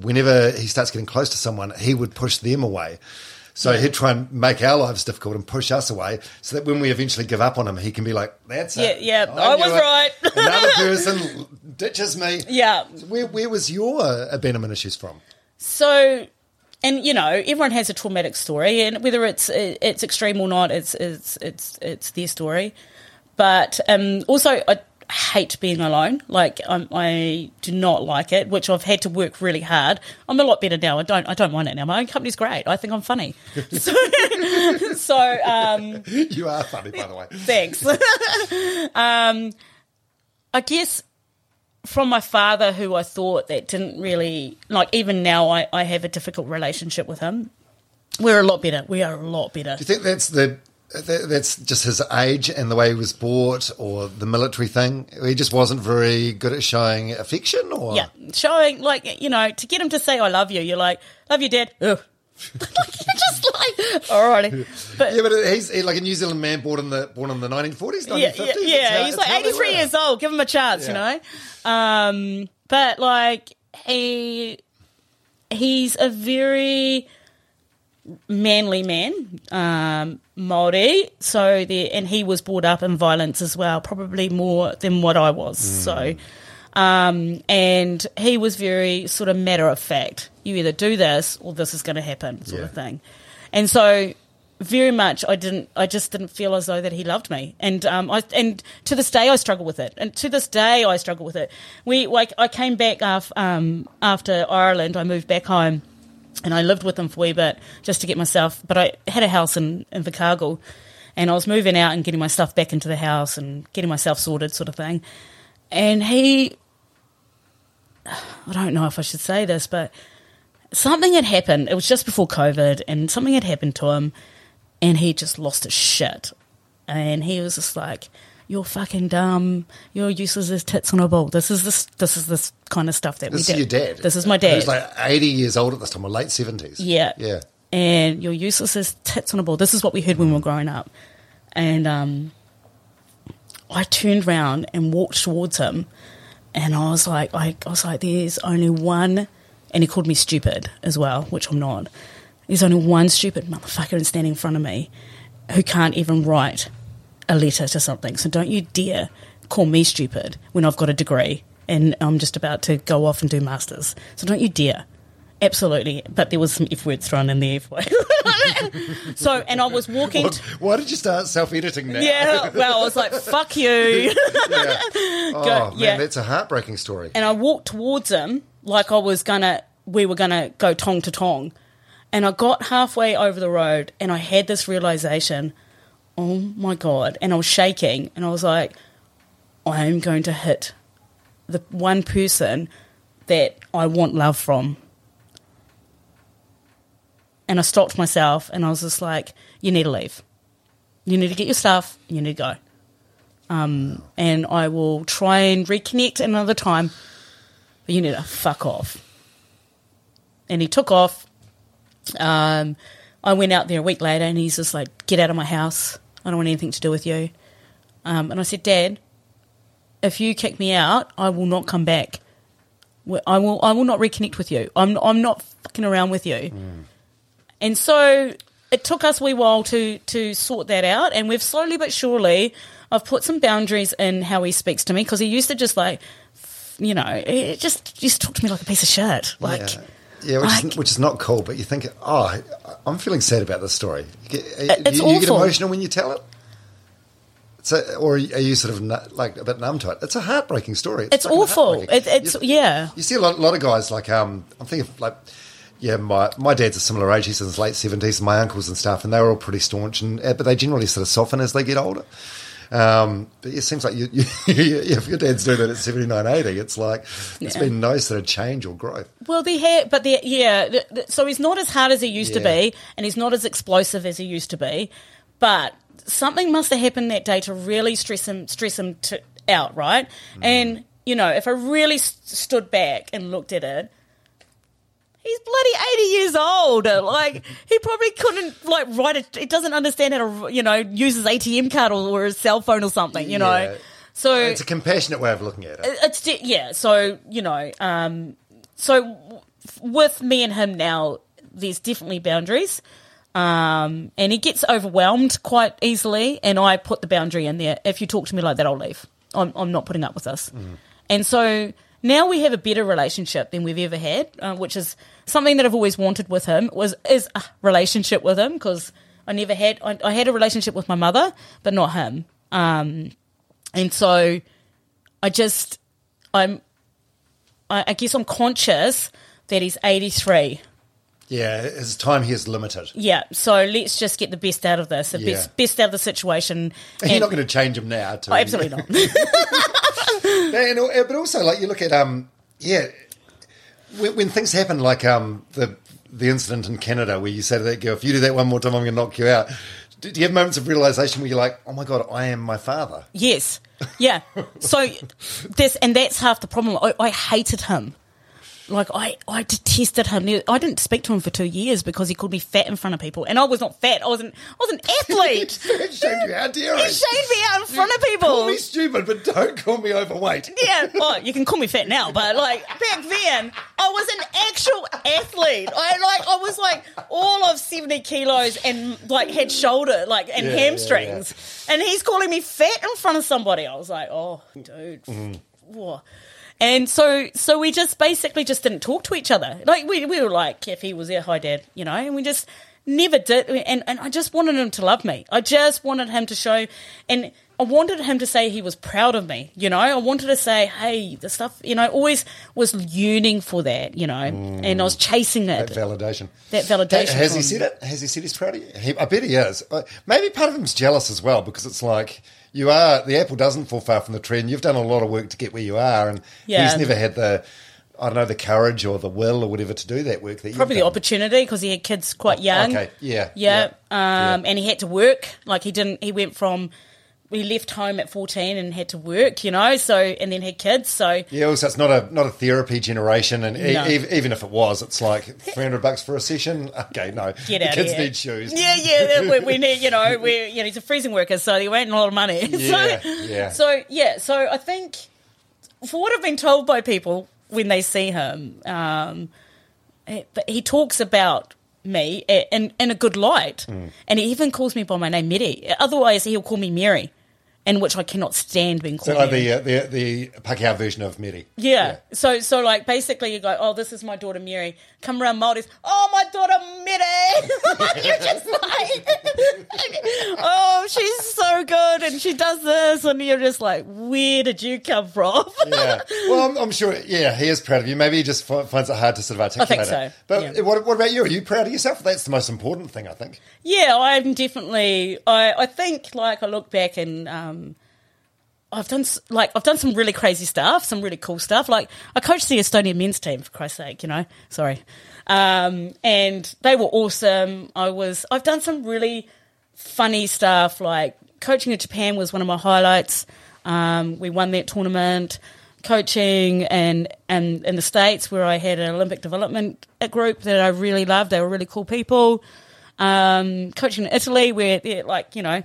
whenever he starts getting close to someone, he would push them away. So Yeah. he'd try and make our lives difficult and push us away, so that when we eventually give up on him, he can be like, "That's it. Yeah, yeah, I was it. right." Another person ditches me." Yeah. Where, where was your abandonment issues from? So, and you know, everyone has a traumatic story, and whether it's it's extreme or not, it's it's it's it's their story. But um, also, I hate being alone. Like I'm, I do not like it, which I've had to work really hard. I'm a lot better now. I don't I don't mind it now. My own company's great. I think I'm funny. so, so um, You are funny, by the way. Thanks. um, I guess from my father, who I thought that didn't really like. Even now, I, I have a difficult relationship with him. We're a lot better. We are a lot better. Do you think that's the that's just his age and the way he was brought, or the military thing? He just wasn't very good at showing affection, or Yeah, showing like you know to get him to say "I love you." You're like, "Love you, Dad." Ugh. you're just like, alrighty, but Yeah, but he's he's like a New Zealand man born in the born in the 1940s, 1950s. yeah, yeah, yeah. how- He's like 83 years old. Give him a chance, you know. Um, but like he, he's a very manly man, um, Maori. So the and he was brought up in violence as well, probably more than what I was. So. Um, and he was very sort of matter of fact. You either do this or this is going to happen, sort of thing. And so, very much, I didn't. I just didn't feel as though that he loved me. And um, I and to this day, I struggle with it. And to this day, I struggle with it. We like I came back af, um, after Ireland. I moved back home, and I lived with him for a wee bit just to get myself. But I had a house in in Invercargill, and I was moving out and getting my stuff back into the house and getting myself sorted, sort of thing. And he I don't know if I should say this, but something had happened. It was just before COVID, and something had happened to him, and he just lost his shit. And he was just like, "You're fucking dumb. You're useless as tits on a ball." This is this. This is this kind of stuff that This we is your dad. This is my dad. He's like 80 years old at this time, or late 70s. Yeah. Yeah. And you're useless as tits on a ball. This is what we heard when we were growing up. And um, I turned round and walked towards him, and I was like, I, I was like, there's only one, and he called me stupid as well, which I'm not. There's only one stupid motherfucker standing in front of me who can't even write a letter to something. So don't you dare call me stupid when I've got a degree and I'm just about to go off and do masters. So don't you dare. Absolutely, but there was some F words thrown in there. For so, and I was walking. Why, t- why did you start self-editing now? yeah, well, I was like, "Fuck you," Yeah. Oh, man, yeah. that's a heartbreaking story. and I walked towards him like I was gonna. We were gonna go tong to tong, and I got halfway over the road, and I had this realization. Oh my god! And I was shaking, and I was like, "I am going to hit the one person that I want love from." And I stopped myself, and I was just like, "You need to leave. You need to get your stuff. You need to go." Um, and I will try and reconnect another time. But you need to fuck off. And he took off. Um, I went out there a week later, and he's just like, "Get out of my house. I don't want anything to do with you." Um, and I said, "Dad, if you kick me out, I will not come back. I will. I will not reconnect with you. I'm. I'm not fucking around with you." And so it took us a wee while to to sort that out, and we've slowly but surely, I've put some boundaries in how he speaks to me because he used to just like, you know, it just just to talk to me like a piece of shit. Like, yeah, yeah which, like- is, which is not cool. But you think, oh, I'm feeling sad about this story. You get, It's you, you get emotional when you tell it. So, or are you sort of nu- like a bit numb to it? It's a heartbreaking story. it's fucking awful. It, it's You- yeah. You see a lot, lot of guys like um, I'm thinking of like yeah, my my dad's a similar age. He's in his late seventies. My uncles and stuff, and they were all pretty staunch, and uh, but they generally sort of soften as they get older. Um, but it seems like you, you, if your dad's doing that at 79, 80, it's like it's Yeah. been no sort of change or growth. Well, the hair, but the yeah. The, the, so he's not as hard as he used to be, and he's not as explosive as he used to be. But something must have happened that day to really stress him, stress him to, out, right? And you know, if I really s- stood back and looked at it, He's bloody eighty years old. Like he probably couldn't like write it. He doesn't understand how to you know use his ATM card or, or his cell phone or something. You know. Yeah. So It's a compassionate way of looking at it. it's yeah. So you know, um, so w- with me and him now, there's definitely boundaries, um, and he gets overwhelmed quite easily. And I put the boundary in there. If you talk to me like that, I'll leave. I'm, I'm not putting up with this. And so now we have a better relationship than we've ever had, uh, which is something that I've always wanted with him. Was is a relationship with him because I never had. I, I had a relationship with my mother, but not him. Um, and so I just, I'm, I, I guess I'm conscious that he's 83. Yeah, his time here is limited. Yeah, so let's just get the best out of this, the Yeah. best, best out of the situation. And you're not going to change him now. To Oh, absolutely not. And, uh, but also, like you look at, um, yeah, when, when things happen, like um, the the incident in Canada where you say to that girl, "If you do that one more time, I'm going to knock you out." Do, do you have moments of realization where you're like, "Oh my god, I am my father"? yes, yeah. So this, and that's half the problem. I, I hated him. Like I, I detested him. I didn't speak to him for two years because he called me fat in front of people, and I was not fat. I was an, I was an athlete. It shamed you. How dare he he? shamed me out in front of people. Call me stupid, but don't call me overweight. Yeah, well, you can call me fat now, but like back then, I was an actual athlete. I like, I was like all of seventy kilos and like had shoulder, like and Yeah, yeah, hamstrings, and he's calling me fat in front of somebody. I was like, oh, dude, mm-hmm. whoa. And so, so we just basically just didn't talk to each other. Like we, we were like, if he was there, hi dad, you know, and we just never did. And, and I just wanted him to love me. I just wanted him to show, and I wanted him to say he was proud of me. You know, I wanted to say, hey, the stuff, you know, always was yearning for that, you know, and I was chasing it. That validation. That validation Ha- Has he said it? Has he said he's proud of you? He, I bet he is. Uh, Maybe part of him's jealous as well because it's like you are. The apple doesn't fall far from the tree, and you've done a lot of work to get where you are, and Yeah. he's never had the. I don't know the courage or the will or whatever to do that work that Probably the opportunity because he had kids quite young. okay, yeah, yeah. yeah, Um, and he had to work. Like he didn't. He went from. He left home at fourteen and had to work. You know. So and then had kids. So Yeah, also it's not a not a therapy generation, and e- No. ev- even if it was, it's like three hundred bucks for a session. Okay, no, get the out kids of here. need shoes. Yeah, yeah. We, we need. You know. We. You know. He's a freezing worker, so he ain't a lot of money. Yeah, so, yeah. So yeah. So I think for what I've been told by people when they see him, um, eh, but he talks about me in in a good light, Mm. and he even calls me by my name, Mere. Otherwise, he'll call me Mary, and which I cannot stand being called. So like the, uh, the the Pākehā version of Mere. Yeah. So so like basically you go, oh, this is my daughter Mary. Come around Maldives. Oh, my daughter Mary. you're just like, oh, she's so good and she does this, and you're just like, where did you come from? yeah. Well, I'm, I'm sure. Yeah, he is proud of you. Maybe he just fi- finds it hard to sort of articulate I think so, it. But yeah. what, what about you? Are you proud of yourself? That's the most important thing, I think. Yeah, I'm definitely. I I think like I look back and um, I've done like I've done some really crazy stuff, some really cool stuff. Like I coached the Estonian men's team for Christ's sake, you know. Sorry, um, and they were awesome. I was. I've done some really funny stuff. Like coaching in Japan was one of my highlights. Um, we won that tournament. Coaching and and in the states where I had an Olympic development group that I really loved. They were really cool people um, coaching in Italy where they're like, you know,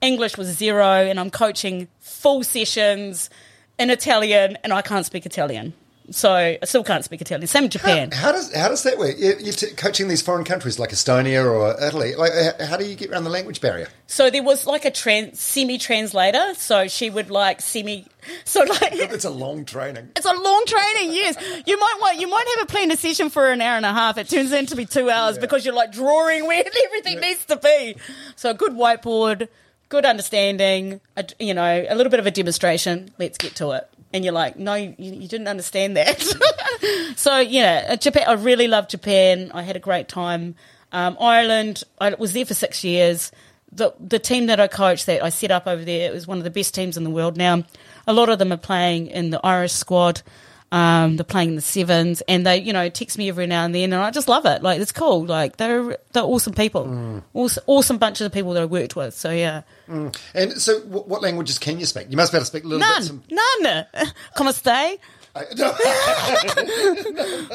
English was zero and I'm coaching full sessions in Italian and I can't speak Italian. So I still can't speak Italian. Same in Japan. How does how does that work? You- You're t- coaching these foreign countries like Estonia or Italy. Like, how do you get around the language barrier? So there was like a trans- semi-translator. So she would like semi. So like It's a long training. It's a long training, yes. You might want you might have a planned session for an hour and a half. It turns into be two hours because you're like drawing where everything needs to be. So a good whiteboard, good understanding, a, you know, a little bit of a demonstration. Let's get to it. And you're like, no, you, you didn't understand that. so yeah, Japan. I really love Japan. I had a great time. Um, Ireland. I was there for six years. The the team that I coached that I set up over there it was one of the best teams in the world. Now, a lot of them are playing in the Irish squad. Um, they're playing in the sevens, and they, you know, text me every now and then, and I just love it. Like it's cool. Like they're they're awesome people, awesome, awesome bunch of people that I worked with. So yeah, And so, what, what languages can you speak? You must be able to speak a little bit. none, Some, none. Come stay.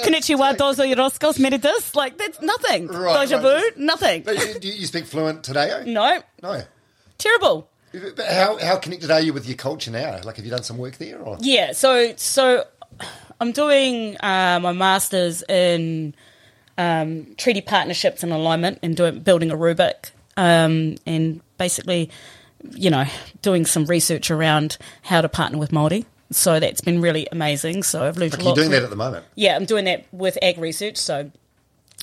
Konnichiwa, dozo yoroshiku, meritus. Like, that's nothing. Right, Deja right. vu, nothing. But you, do you speak fluent today? No, No. terrible. But how, how connected are you with your culture now? Like, have you done some work there? Or? Yeah, so so I'm doing uh, my masters in um, treaty partnerships and alignment and doing building a rubric um, and basically, you know, doing some research around how to partner with Māori. So that's been really amazing. So I've learned Like, you're doing from- that at the moment. Yeah, I'm doing that with AgResearch. So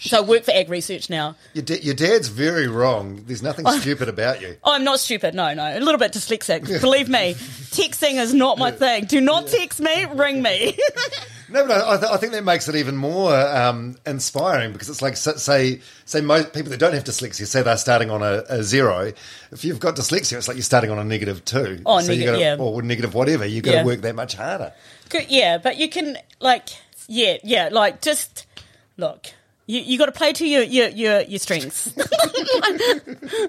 so I work for AgResearch now. Your, da- your dad's very wrong. There's nothing stupid about you. Oh, I'm not stupid. No, no. A little bit dyslexic. Believe me. Texting is not my thing. Do not text me. Ring me. No, but I, I, th- I think that makes it even more um, inspiring because it's like say say most people that don't have dyslexia say they're starting on a, a zero. If you've got dyslexia, it's like you're starting on a negative two. Oh, so you neg- gotta, yeah. or negative whatever. You've got to Yeah. work that much harder. Good, yeah, but you can like, yeah, yeah, like just look. You, you got to play to your your your, your strengths,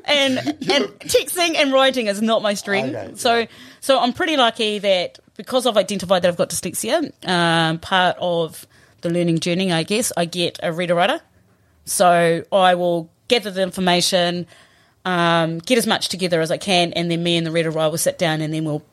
and and texting and writing is not my strength. Okay, so so I'm pretty lucky that because I've identified that I've got dyslexia, um, part of the learning journey, I guess, I get a reader writer. So I will gather the information, um, get as much together as I can, and then me and the reader writer will sit down and then we'll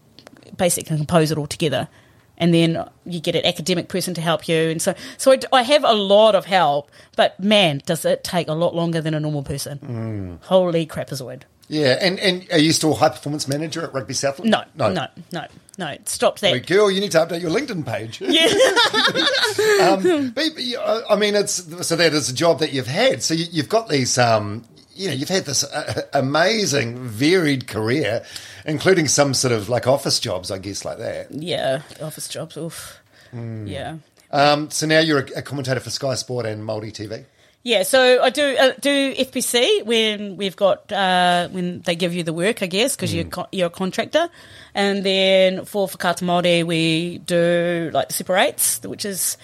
basically compose it all together. And then you get an academic person to help you, and so so I, I have a lot of help. But man, does it take a lot longer than a normal person? Holy crapazoid! Yeah, and and are you still high performance manager at Rugby Southland? No, no, no, no, no. Stop that. Hey, girl, you need to update your LinkedIn page. Yeah. um, but, I I mean, it's so that is a job that you've had. So you, you've got these, um, you know, you've had this uh, amazing, varied career, including some sort of like office jobs, I guess, like that. yeah, office jobs. Oof. Yeah. Um, so now you're a, a commentator for Sky Sport and Māori TV. Yeah, so I do uh, do FPC when we've got uh, when they give you the work, I guess, because you're co- you're a contractor, and then for Whakaata Māori we do like the Super Eights, which is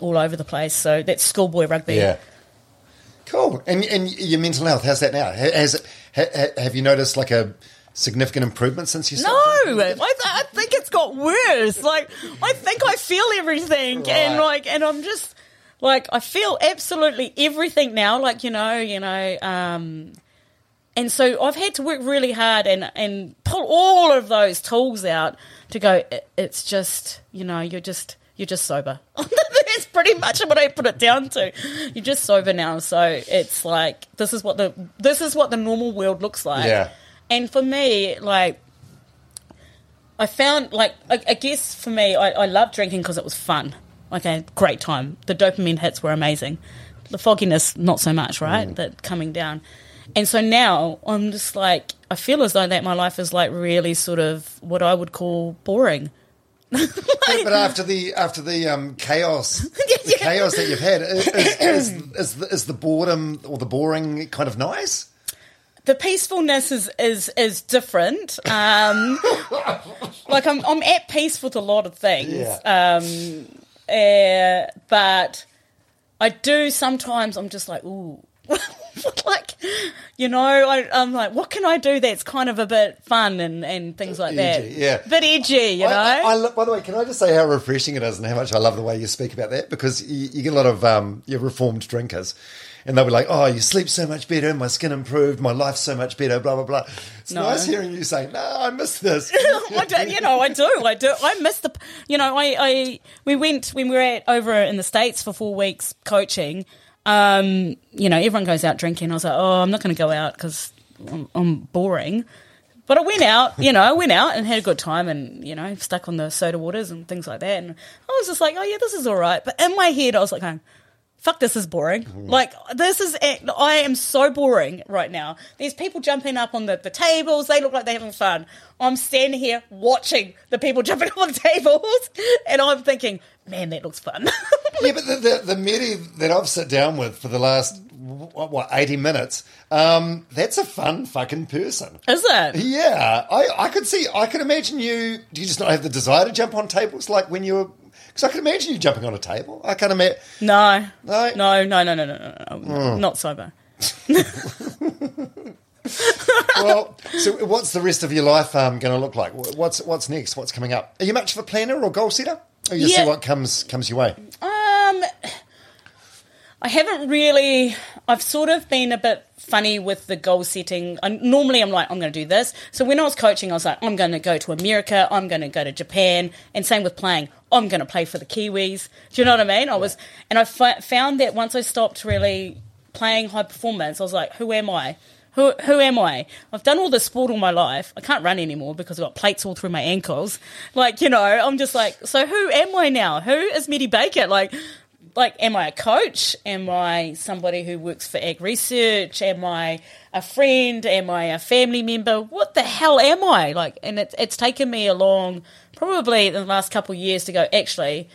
all over the place. So that's schoolboy rugby. Yeah, Cool. And and your mental health, how's that now? Has it, ha, ha- have you noticed like a significant improvement since you No, started? I, th- I think it's got worse. Like I think I feel everything, and like, and I'm just like I feel absolutely everything now. Like you know, you know, um, and so I've had to work really hard and and pull all of those tools out to go. "It- It's just you know, you're just you're just sober. That's pretty much what I put it down to. You're just sober now, so it's like this is what the this is what the normal world looks like. Yeah. And for me, like, I found, like, I, I guess for me, I, I loved drinking because it was fun. Like, a great time. The dopamine hits were amazing. The fogginess, not so much, right? That coming down. And so now I'm just like, I feel as though that my life is like really sort of what I would call boring. But after the after the um, chaos, the chaos that you've had, is, is, is, is, the, is the boredom or the boring kind of nice? The peacefulness is is is different. Um, like I'm I'm at peace with a lot of things, Yeah. um, uh, but I do sometimes. I'm just like, ooh, like you know, I, I'm like, what can I do that's kind of a bit fun and and things like Edgy, that. yeah. bit edgy, you know. I, I, I lo- by the way, can I just say how refreshing it is and how much I love the way you speak about that? Because you, you get a lot of um, your reformed drinkers, and they'll be like, "Oh, you sleep so much better, my skin improved, my life's so much better." Blah blah blah. It's No. nice hearing you say, "No, I miss this." I do, you know, I do, I do. I miss the, you know, I, I, we went when we were at over in the states for four weeks coaching. Um, you know, everyone goes out drinking. I was like, oh, I'm not going to go out because I'm, I'm boring. But I went out, you know, I went out and had a good time, and you know, stuck on the soda waters and things like that. And I was just like, oh yeah, this is all right. But in my head, I was like, going, fuck, this is boring. Like, this is, I am so boring right now. There's people jumping up on the, the tables. They look like they're having fun. I'm standing here watching the people jumping up on the tables, and I'm thinking, man, that looks fun. yeah, but the, the the Mere that I've sat down with for the last what, what eighty minutes, um, that's a fun fucking person. is it? Yeah, I, I could see, I could imagine you. Do you just not have the desire to jump on tables like when you were? Because I can imagine you jumping on a table. I can't imagine. No. No? No, no, no, no, no, no, no. Not sober. Well, so what's the rest of your life um, going to look like? What's what's next? What's coming up? Are you much of a planner or goal setter? Oh, you Yeah. see what comes comes your way. Um, I haven't really. I've sort of been a bit funny with the goal setting. I, normally, I'm like, I'm going to do this. So when I was coaching, I was like, I'm going to go to America. I'm going to go to Japan. And same with playing. I'm going to play for the Kiwis. Do you know what I mean? I was, and I found that once I stopped really playing high performance, I was like, who am I? Who, who am I? I've done all this sport all my life. I can't run anymore because I've got plates all through my ankles. Like, you know, I'm just like, so who am I now? Who is Mere Baker? Like, like, am I a coach? Am I somebody who works for AgResearch? Am I a friend? Am I a family member? What the hell am I? Like, and it's it's taken me a long, probably the last couple years to go. Actually,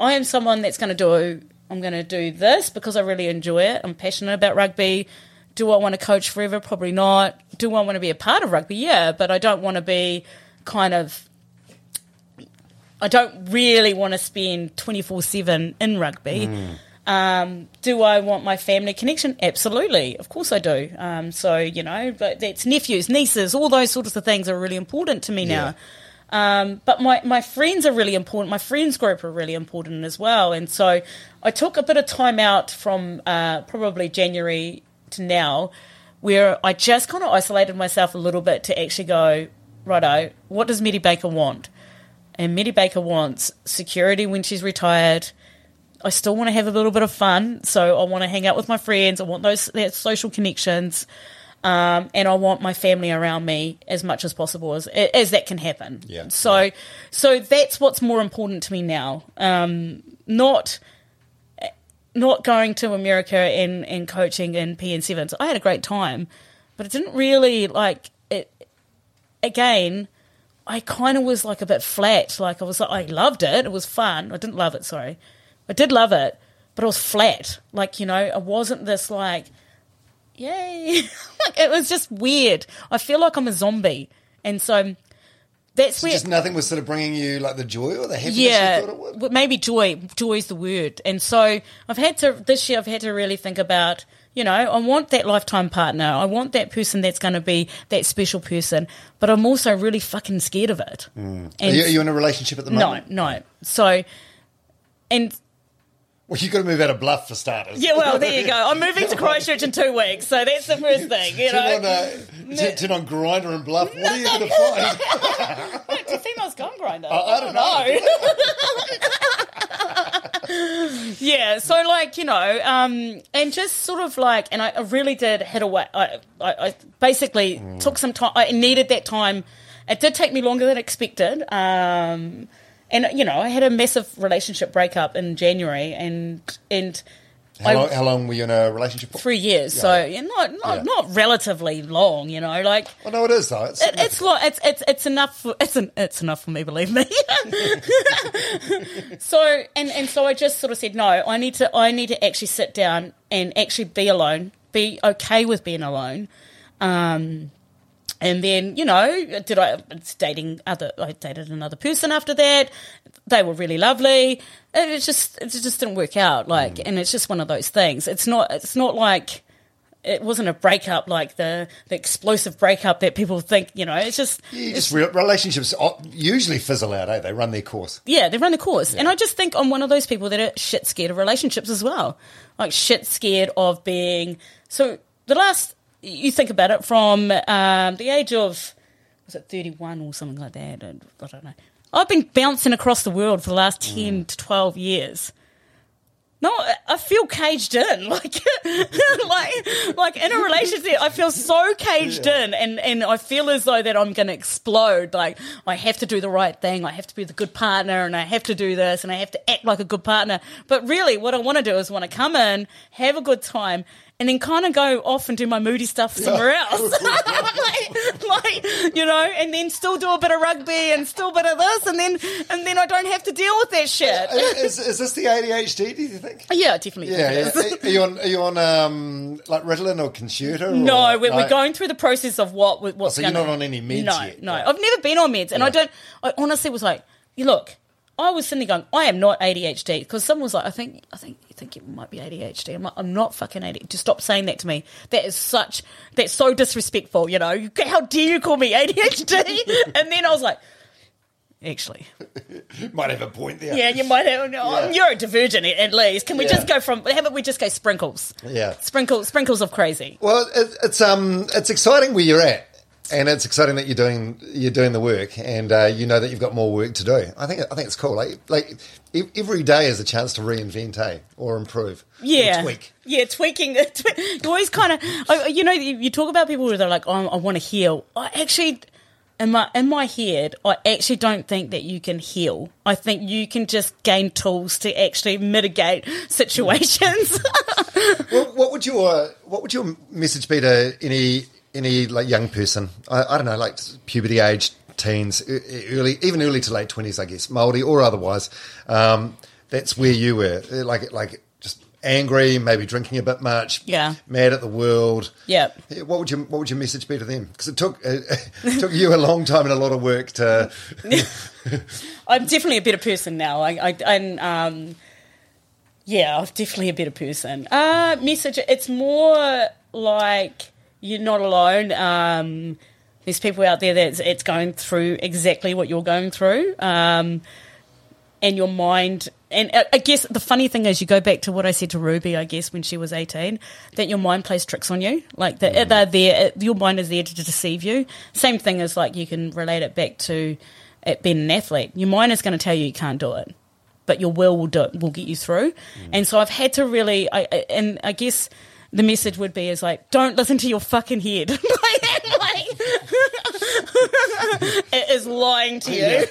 I am someone that's going to do. I'm going to do this because I really enjoy it. I'm passionate about rugby. Do I want to coach forever? Probably not. Do I want to be a part of rugby? Yeah, but I don't want to be kind of I don't really want to spend 24 7 in rugby. Hmm. Um, do I want my family connection? Absolutely. Of course I do. Um, so, you know, but that's nephews, nieces, all those sorts of things are really important to me now. Um, but my, my friends are really important. My friends group are really important as well. And so I took a bit of time out from uh, probably January to now where I just kind of isolated myself a little bit to actually go, righto, what does Mere Baker want? And Mere Baker wants security when she's retired. I still want to have a little bit of fun, so I want to hang out with my friends. I want those that social connections, um, and I want my family around me as much as possible as as that can happen. Yeah. So, so that's what's more important to me now. Um, not not going to America and, and coaching in PN sevens. I had a great time, but it didn't really like it. Again, I kind of was like a bit flat. Like I was, I loved it. It was fun. I didn't love it. Sorry, I did love it, but it was flat. Like you know, it wasn't this like, yay. like it was just weird. I feel like I'm a zombie, and so that's where Just nothing was sort of bringing you like the joy or the happiness yeah, you thought it would. maybe joy. Joy is the word. And so I've had to this year. I've had to really think about. You know, I want that lifetime partner. I want that person that's going to be that special person. But I'm also really fucking scared of it. Mm. And Are you, are you in a relationship at the moment? no, no. So, and Well, you've got to move out of Bluff for starters. yeah, well, there you go. I'm moving to Christchurch in two weeks, so that's the first thing. You Turn on, know, uh, turn, turn on Grindr and Bluff. What are you going to find? do females go on Grindr? I don't know. yeah, so like you know, um, and just sort of like, and I, I really did hit away. I, I, I basically took some time. I needed that time. It did take me longer than expected. Um, and you know, I had a massive relationship breakup in January, and and How I- long, how long were you in a relationship for? three years. So yeah, not not Yeah. not relatively long. You know, like Well, no, it is though. It's, it, it's lo- it's it's it's enough for it's an, it's enough for me, believe me. so and and so I just sort of said no. I need to I need to actually sit down and actually be alone, be okay with being alone. Um, and then you know, did I it's dating other? I dated another person after that. They were really lovely. It just it just didn't work out. Like, and it's just one of those things. It's not it's not like it wasn't a breakup like the the explosive breakup that people think. You know, it's just you just re- relationships usually fizzle out, eh? They run their course. yeah, they run the course. And I just think I'm one of those people that are shit scared of relationships as well. Like shit scared of being. So the last, you think about it from um, the age of, was it 31 or something like that? I I don't know. I've been bouncing across the world for the last 10 to 12 years. No, I- I feel caged in. Like, like, like in a relationship, I feel so caged in, and and I feel as though that I'm going to explode. Like, I have to do the right thing. I have to be the good partner, and I have to do this, and I have to act like a good partner. But really, what I want to do is want to come in, have a good time. And then kind of go off and do my moody stuff somewhere else, like, like you know, and then still do a bit of rugby and still a bit of this, and then and then I don't have to deal with that shit. is, is this the ADHD? Do you think? Yeah, definitely. Yeah, yeah. Are you on? Are you on um, like Ritalin or Concerta? Or, No, we're, we're going through the process of what what's so you're not on any meds No, yet, no, right. I've never been on meds, and I don't. I honestly was like, you look, I was sitting there going, I am not ADHD because someone was like, I think, I think you think it might be ADHD. I'm like, I'm not fucking ADHD. Just stop saying that to me. That is such, that's so disrespectful. You know, how dare you call me ADHD? and then I was like. actually. Might have a point there. Yeah, you might have. Oh, Yeah. neurodivergent at least. Can we Yeah. just go from? How about we just go sprinkles? Yeah. Sprinkles, sprinkles of crazy. Well, it, it's um, it's exciting where you're at, and it's exciting that you're doing you're doing the work, and uh, you know that you've got more work to do. I think I think it's cool. Like like every day is a chance to reinvent, eh, or improve, Yeah, or tweak. yeah, tweaking. you always kind of, you know, you, you talk about people who are like, oh, I want to heal. I actually, in my in my head, I actually don't think that you can heal. I think you can just gain tools to actually mitigate situations. What, what would your what would your message be to any any like young person? I, I don't know, like puberty age teens, early even early to late twenties, I guess, Maori or otherwise. Um, that's where you were, Uh, like like just angry, maybe drinking a bit much, Yeah. mad at the world. Yeah. What would your What would your message be to them? Because it took it took you a long time and a lot of work to. I'm definitely a better person now. I, I and um, yeah, I'm definitely a better person. Uh, message. It's more like you're not alone. Um, there's people out there that it's going through exactly what you're going through. Um, and your mind and I- guess the funny thing is you go back to what I said to Ruby I guess when she was 18 that your mind plays tricks on you. Like that they're there your mind is there to deceive you. Same thing as like you can relate it back to it being an athlete. Your mind is going to tell you you can't do it but your will will do it, will get you through. And so I've had to really I and I guess the message would be is like don't listen to your fucking head like, it is lying to you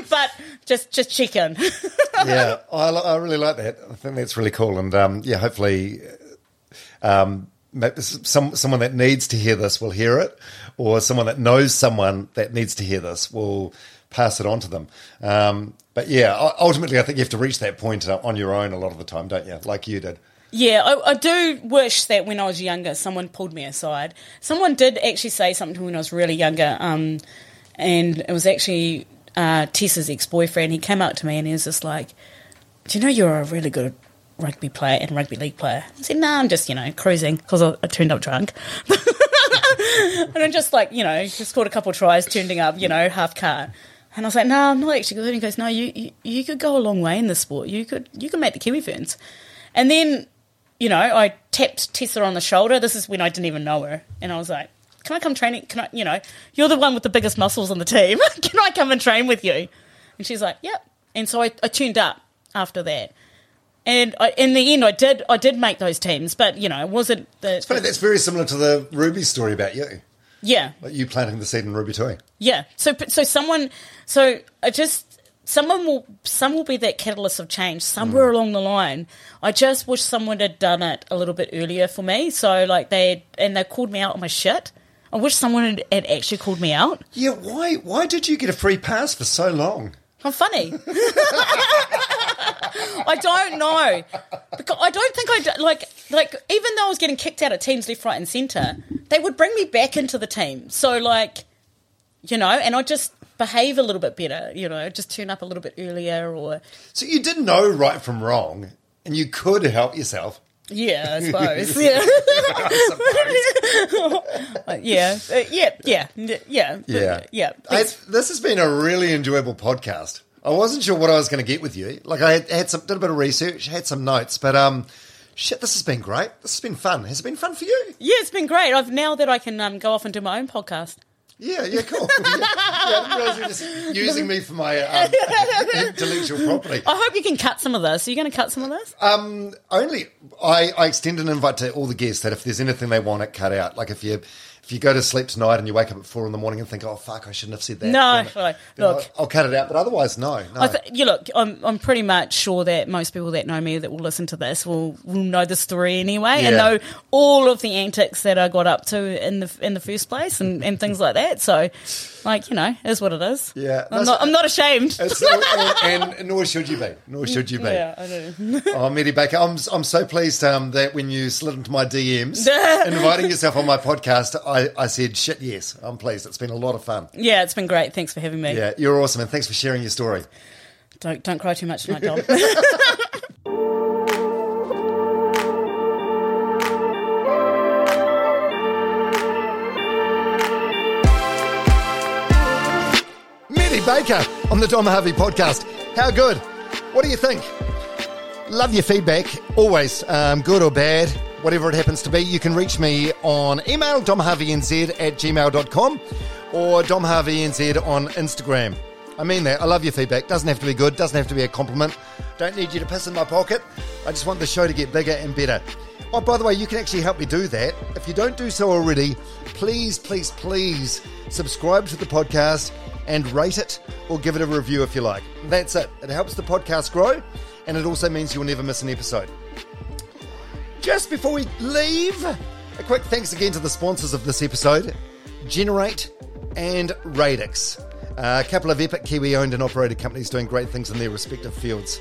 but just just check in. yeah, I, I really like that. I think that's really cool, and um, yeah, hopefully, um, some someone that needs to hear this will hear it, or someone that knows someone that needs to hear this will pass it on to them. Um, but yeah, ultimately, I think you have to reach that point uh, on your own a lot of the time, don't you? Like you did. Yeah, I, I do wish that when I was younger, someone pulled me aside. Someone did actually say something to me when I was really younger, um, and it was actually uh, Tessa's ex boyfriend. He came up to me and he was just like, "Do you know you're a really good rugby player and rugby league player?" I said, "No, I'm just you know cruising because I, I turned up drunk." and I'm just like, you know, just scored a couple of tries, turning up, you know, half car. And I was like, no, I'm not actually good. And he goes, no, you, you you could go a long way in this sport. You could you could make the Kiwi Ferns. And then, you know, I tapped Tessa on the shoulder. This is when I didn't even know her. And I was like, can I come training? Can I, you know, you're the one with the biggest muscles on the team. can I come and train with you? And she's like, yep. And so I, I tuned up after that. And I, in the end, I did I did make those teams, but you know, it wasn't the Funny, that's very similar to the Ruby story about you, yeah like you planting the seed in Ruby too. Yeah. So so someone so I just someone will some will be that catalyst of change somewhere along the line. I just wish someone had done it a little bit earlier for me. So like they and they called me out on my shit. I wish someone had, had actually called me out. Yeah, why why did you get a free pass for so long? I'm funny. I don't know because I don't think I like like even though I was getting kicked out of teams left, right, and centre, they would bring me back into the team. So like, you know, and I just behave a little bit better. You know, just turn up a little bit earlier, or So you didn't know right from wrong, and you could help yourself. yeah, I suppose. yeah, Uh, yeah, uh, yeah, yeah, yeah, Yeah. yeah. I, this has been a really enjoyable podcast. I wasn't sure what I was going to get with you. Like I had, had some, did a bit of research, had some notes, but um, shit, this has been great. This has been fun. Has it been fun for you? yeah, it's been great. I've now that I can um, go off and do my own podcast. Yeah, yeah, cool. yeah, yeah, I didn't realise you were just using me for my um, intellectual property. I hope you can cut some of this. Are you going to cut some of this? Um, only I, I extend an invite to all the guests that if there's anything they want it cut out, like if you if you go to sleep tonight and you wake up at four in the morning and think, oh fuck, I shouldn't have said that. No, right. Look. I'll, I'll cut it out. But otherwise, no, no. I th- you look, I'm I'm pretty much sure that most people that know me that will listen to this will, will know the story anyway and know all of the antics that I got up to in the in the first place and, and things like that. So, like you know, it is what it is. Yeah, I'm not I'm not ashamed. It's, and, and nor should you be. Nor should you be. yeah, I know. Oh, Mere Baker, I'm I'm so pleased um, that when you slid into my DMs inviting yourself on my podcast, I, I said shit yes. I'm pleased. It's been a lot of fun. Yeah, it's been great. Thanks for having me. Yeah, you're awesome, and thanks for sharing your story. Don't don't cry too much tonight, Dom. Mere Baker on the Dom Harvey podcast. How good? What do you think? Love your feedback, always, um, good or bad, whatever it happens to be. You can reach me on email, domharveynz at gmail.com or domharveynz on Instagram. I mean that. I love your feedback. Doesn't have to be good, doesn't have to be a compliment. Don't need you to piss in my pocket. I just want the show to get bigger and better. Oh, by the way, you can actually help me do that. If you don't do so already, please, please, please subscribe to the podcast and rate it or give it a review if you like. That's it. It helps the podcast grow and it also means you'll never miss an episode. Just before we leave, a quick thanks again to the sponsors of this episode Generate and Radix. a couple of epic Kiwi owned and operated companies doing great things in their respective fields.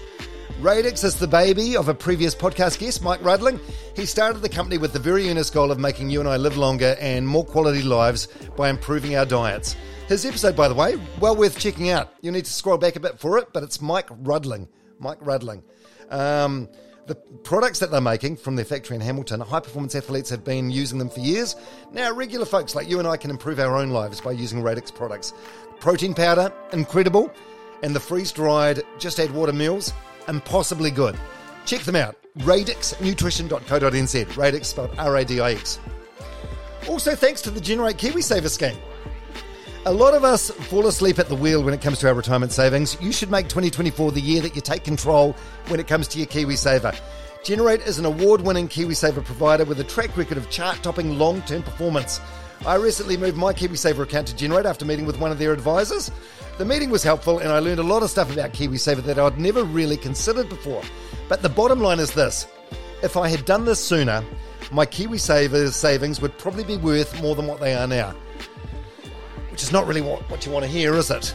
Radix is the baby of a previous podcast guest, Mike Rudling. He started the company with the very earnest goal of making you and I live longer and more quality lives by improving our diets. His episode, by the way, well worth checking out. You'll need to scroll back a bit for it, but it's Mike Rudling. Mike Rudling. Um, the products that they're making from their factory in Hamilton, high performance athletes have been using them for years. Now, regular folks like you and I can improve our own lives by using Radix products. Protein powder, incredible. And the freeze dried, just add water meals, impossibly good. Check them out. radixnutrition.co.nz. Radix spelled R A D I X. Also, thanks to the Generate KiwiSaver scheme. A lot of us fall asleep at the wheel when it comes to our retirement savings. You should make 2024 the year that you take control when it comes to your KiwiSaver. Generate is an award winning KiwiSaver provider with a track record of chart topping long term performance. I recently moved my KiwiSaver account to Generate after meeting with one of their advisors. The meeting was helpful and I learned a lot of stuff about KiwiSaver that I'd never really considered before. But the bottom line is this if I had done this sooner, my KiwiSaver savings would probably be worth more than what they are now which is not really what, what you want to hear, is it?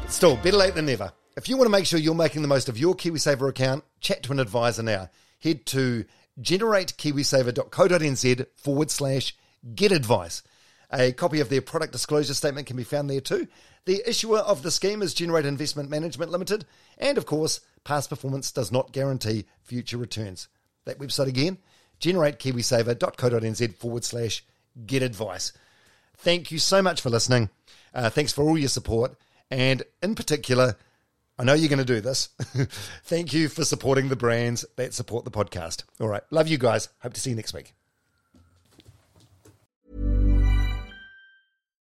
But still, better late than never. If you want to make sure you're making the most of your KiwiSaver account, chat to an advisor now. Head to generatekiwisaver.co.nz forward slash get advice. A copy of their product disclosure statement can be found there too. The issuer of the scheme is Generate Investment Management Limited, and of course, past performance does not guarantee future returns. That website again, generatekiwisaver.co.nz forward slash get advice. Thank you so much for listening. Uh, thanks for all your support. And in particular, I know you're going to do this. Thank you for supporting the brands that support the podcast. All right. Love you guys. Hope to see you next week.